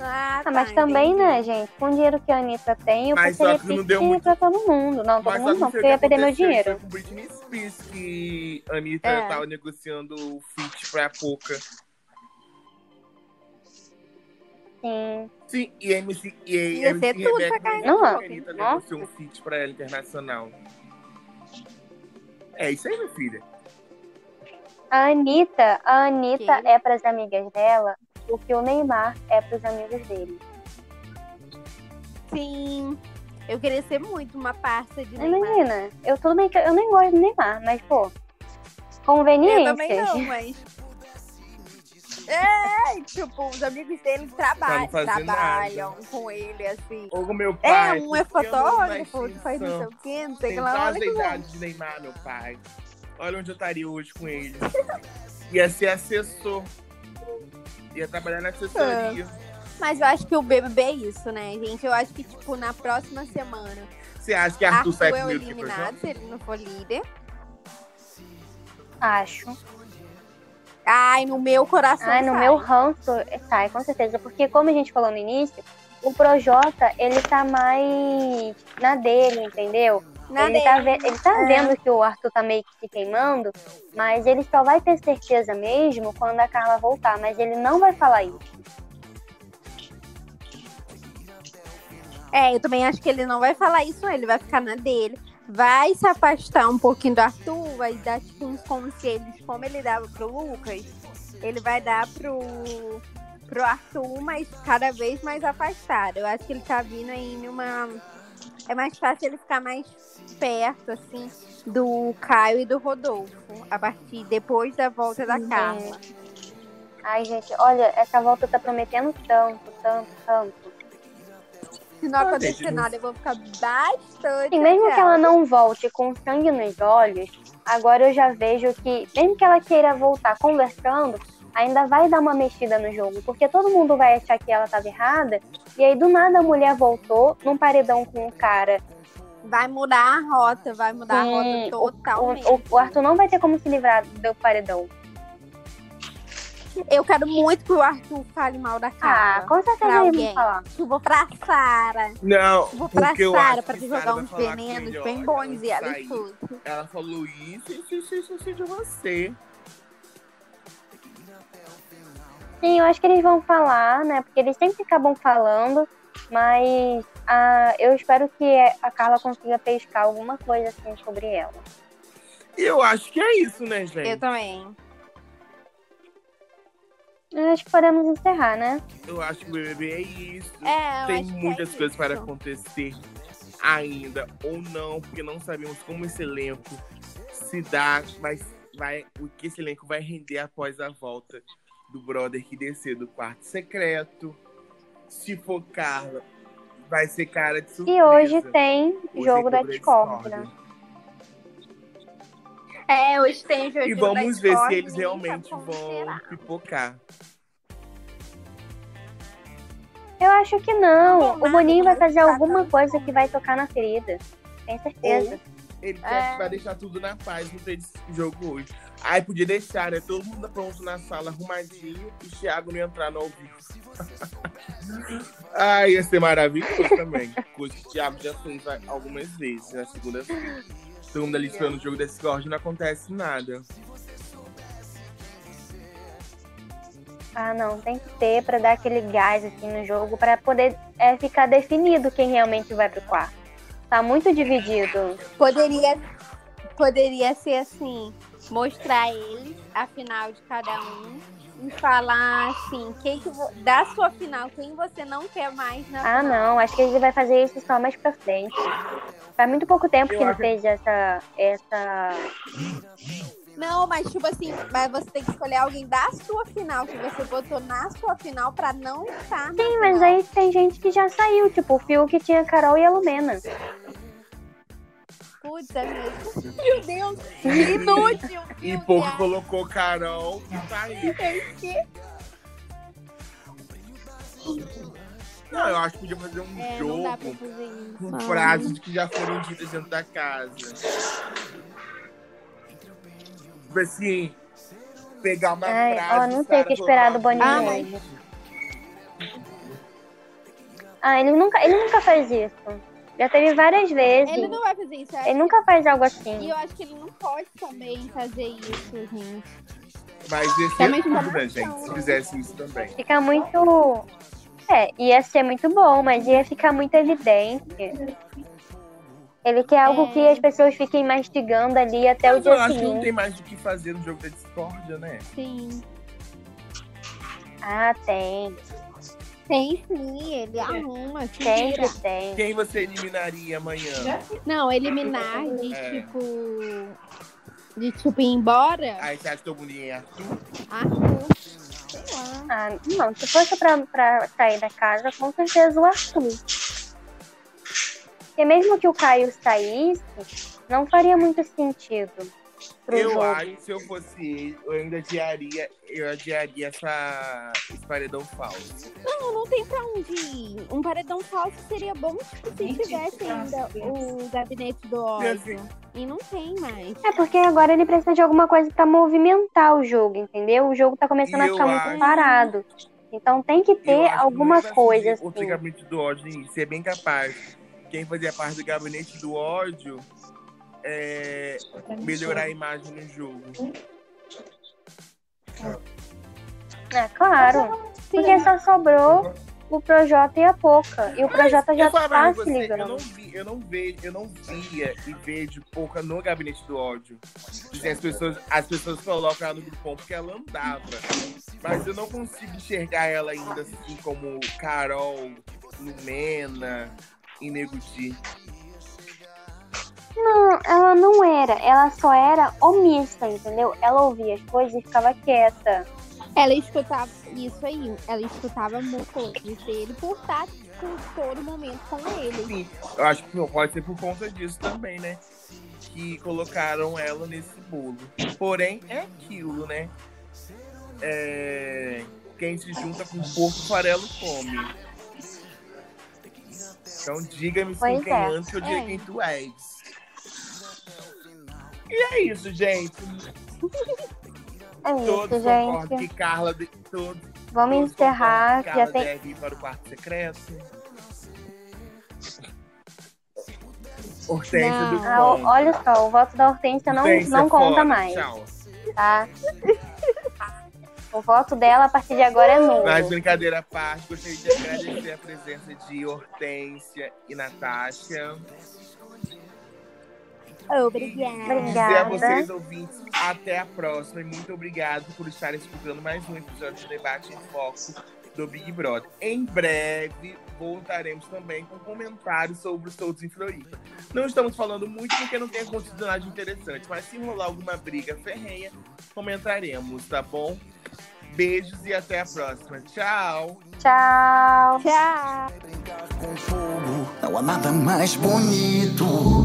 Ah, Ah, mas tá, também, entendi. né, gente? Com o dinheiro que a Anitta tem, eu Mas só que não deu muito. pra todo mundo. Não, todo Mas mundo não, que porque eu ia perder meu dinheiro. Foi com Britney Spears que a Anitta É. tava negociando o feat pra Poca. Sim. Sim, e MC, e Ia MC ser tudo Rebeca pra nem Não, a Anitta negociou um feat pra ela internacional. É isso aí, minha filha. A Anitta, a Anitta Que? é pras amigas dela o que o Neymar é pros amigos dele. Sim. Eu queria ser muito uma parça de Neymar. Imagina, eu tudo bem que eu nem gosto do Neymar, mas pô, Eu conveniências. também não, mas. É, tipo, os amigos dele trabalham, não fazer trabalham com ele, assim. Ou o meu É, pai. um é eu não fotógrafo, outro faz não sei o quê, não sei que lá. quase Olha a que idade de Neymar, meu pai. Olha onde eu estaria hoje com ele. Ia ser assessor. Ia trabalhar na assessoria. Mas eu acho que o BBB é isso, né, gente? Eu acho que, tipo, na próxima semana, Você acha que Arthur, Arthur sai é que eliminado, se ele não for líder. Acho. Ai, no meu coração Ai, no sai. meu ranço sai, com certeza. Porque como a gente falou no início, o Projota, ele tá mais na dele, entendeu? Na ele, tá dele. ve- ele tá É. vendo que o Arthur tá meio que se queimando, mas ele só vai ter certeza mesmo quando a Carla voltar. Mas ele não vai falar isso. É, eu também acho que ele não vai falar isso. Ele vai ficar na dele. Vai se afastar um pouquinho do Arthur, vai dar tipo uns conselhos como ele dava pro Lucas. Ele vai dar pro, pro Arthur, mas cada vez mais afastado. Eu acho que ele tá vindo aí numa. É mais fácil ele ficar mais perto, assim, do Caio e do Rodolfo. A partir depois da volta da Carla. Ai, gente, olha, essa volta tá prometendo tanto, tanto, tanto. Se não acontecer nada, eu vou ficar bastante. E mesmo que ela não volte com sangue nos olhos, agora eu já vejo que, mesmo que ela queira voltar conversando, ainda vai dar uma mexida no jogo, porque todo mundo vai achar que ela estava errada, e aí do nada a mulher voltou num paredão com o cara. Vai mudar a rota, vai mudar Sim, a rota totalmente. O, o, o Arthur não vai ter como se livrar do paredão. Eu quero muito que o Arthur fale mal da Ah, Carla. com certeza alguém. vão falar. Eu vou pra Sara. Não, Vou pra eu Sara pra que jogar vai uns venenos ele, bem bons e ela escuta. Ela falou isso, isso, isso, isso, isso de você. Sim, eu acho que eles vão falar, né? Porque eles sempre acabam falando, mas ah, eu espero que a Carla consiga pescar alguma coisa assim sobre ela. Eu acho que é isso, né, gente? Eu também. Eu acho que podemos encerrar, né? Eu acho que o BBB é isso. É, Tem que muitas é coisas para acontecer ainda, ou não, porque não sabemos como esse elenco se dá, vai, vai, o que esse elenco vai render após a volta do brother que descer do quarto secreto. Se for Carla, vai ser cara de surpresa. E hoje tem Hoje jogo da sobre a Discord, né? É, hoje tem o jogo E da vamos ver se eles realmente vão será. pipocar. Eu acho que não. Não, o Boninho vai não fazer tá alguma coisa que vai tocar na ferida. Tenho certeza. Ele É. vai deixar tudo na paz, não tem jogo hoje. Ai, podia deixar, né? Todo mundo pronto na sala, arrumadinho, e o Thiago não entrar no ao vivo. Ai, <laughs> ia ser maravilhoso também. Coisa que o Thiago já fez algumas vezes, na segunda-feira. Todo mundo ali esperando o jogo da Discord e não acontece nada. Ah, não, tem que ter pra dar aquele gás assim no jogo pra poder é, ficar definido quem realmente vai pro quarto. Tá muito dividido. Poderia, poderia ser assim, mostrar eles a final de cada um e falar assim, quem que vo- da sua final, quem você não quer mais na Ah, final. não, acho que ele vai fazer isso só mais pra frente. Faz muito pouco tempo Eu que ele acho- fez essa. essa... Não, mas tipo assim, mas você tem que escolher alguém da sua final, que você botou na sua final pra não estar na Sim, mas final. aí tem gente que já saiu, tipo o Fiuk tinha Carol e a Lumena. Putz, é mesmo. Meu Deus, inútil. <laughs> E pouco colocou Carol e tá aí. Não, eu acho que podia fazer um É, jogo com Ah. frases que já foram ditas dentro da casa. Tipo assim, pegar uma Ai, frase. ó, não sei o que esperar do Boninho hoje. Ah, ele nunca, ele nunca faz isso. Já teve várias vezes. Ele não vai fazer isso. eu Ele nunca faz algo E assim. eu acho que ele não pode também fazer isso, gente. Mas esse é tá né, gente? Se fizesse isso também. Fica muito. É, ia ser muito bom, mas ia ficar muito evidente. Ele quer algo É. que as pessoas fiquem mastigando ali até o Mas eu dia acho que não seguinte. tem mais o que fazer no jogo da discórdia, né? Sim. Ah, tem. Tem sim, ele arruma, se Sempre tem. Quem você eliminaria amanhã? Não, eliminar de É. tipo. De tipo ir embora. Aí você acha que todo mundo ia em Arthur? Arthur. Ah, não, se fosse pra, pra sair da casa, com certeza o Arthur. Porque mesmo que o Caio saísse, não faria muito sentido pro Eu jogo. acho que se eu fosse ele, eu ainda adiaria, eu adiaria essa, esse paredão falso. Não, não tem pra onde ir. Um paredão falso seria bom tipo, se tivesse ainda o gabinete do ódio. assim, E não tem mais. É porque agora ele precisa de alguma coisa pra movimentar o jogo, entendeu? O jogo tá começando a ficar muito acho- parado. Então tem que ter que alguma vai coisa assim. gabinete do ódio em ser bem capaz. Quem fazia parte do gabinete do ódio é melhorar a imagem no jogo. É claro. Porque só sobrou o Projota e a Poca. E o Projota já tá se você, eu não vi, eu não eu não via e vejo pouca no gabinete do ódio. Assim, as pessoas, as pessoas colocam ela no grupão porque ela andava. Mas eu não consigo enxergar ela ainda assim como Carol, Lumena e Nego Di. Não, ela não era. Ela só era omissa, entendeu? Ela ouvia as coisas e ficava quieta. Ela escutava isso aí. Ela escutava muito dele por estar tipo, todo momento com ele. Sim, eu acho que pode ser por conta disso também, né? Que colocaram ela nesse bolo. Porém, é aquilo, né? É... Quem se junta com porco, farelo come. Então diga-me com quem é. antes eu diga É. quem tu és. E é isso, gente. É Todos isso, concordam gente. que Carla. De... Todos, Vamos todos encerrar. que Já Carla tem. deve ir para o quarto secreto. Hortência Não. do Ah, o- olha só, o voto da Hortência não, Hortência, não conta fora. mais, Tchau. tá? O voto dela a partir de agora é Mas nulo. brincadeira à parte, gostaria de agradecer a presença de Hortência e Natasha. Obrigada. Dizer a Obrigada. vocês, ouvintes, até a próxima. E muito obrigado por estarem escutando mais um episódio do Debate em Foco do Big Brother. Em breve, voltaremos também com comentários sobre os todos em Floripa. Não estamos falando muito porque não tem acontecido nada de interessante, mas se rolar alguma briga ferrenha, comentaremos, tá bom? Beijos e até a próxima. Tchau! Tchau. Tchau. com fogo não há nada mais bonito.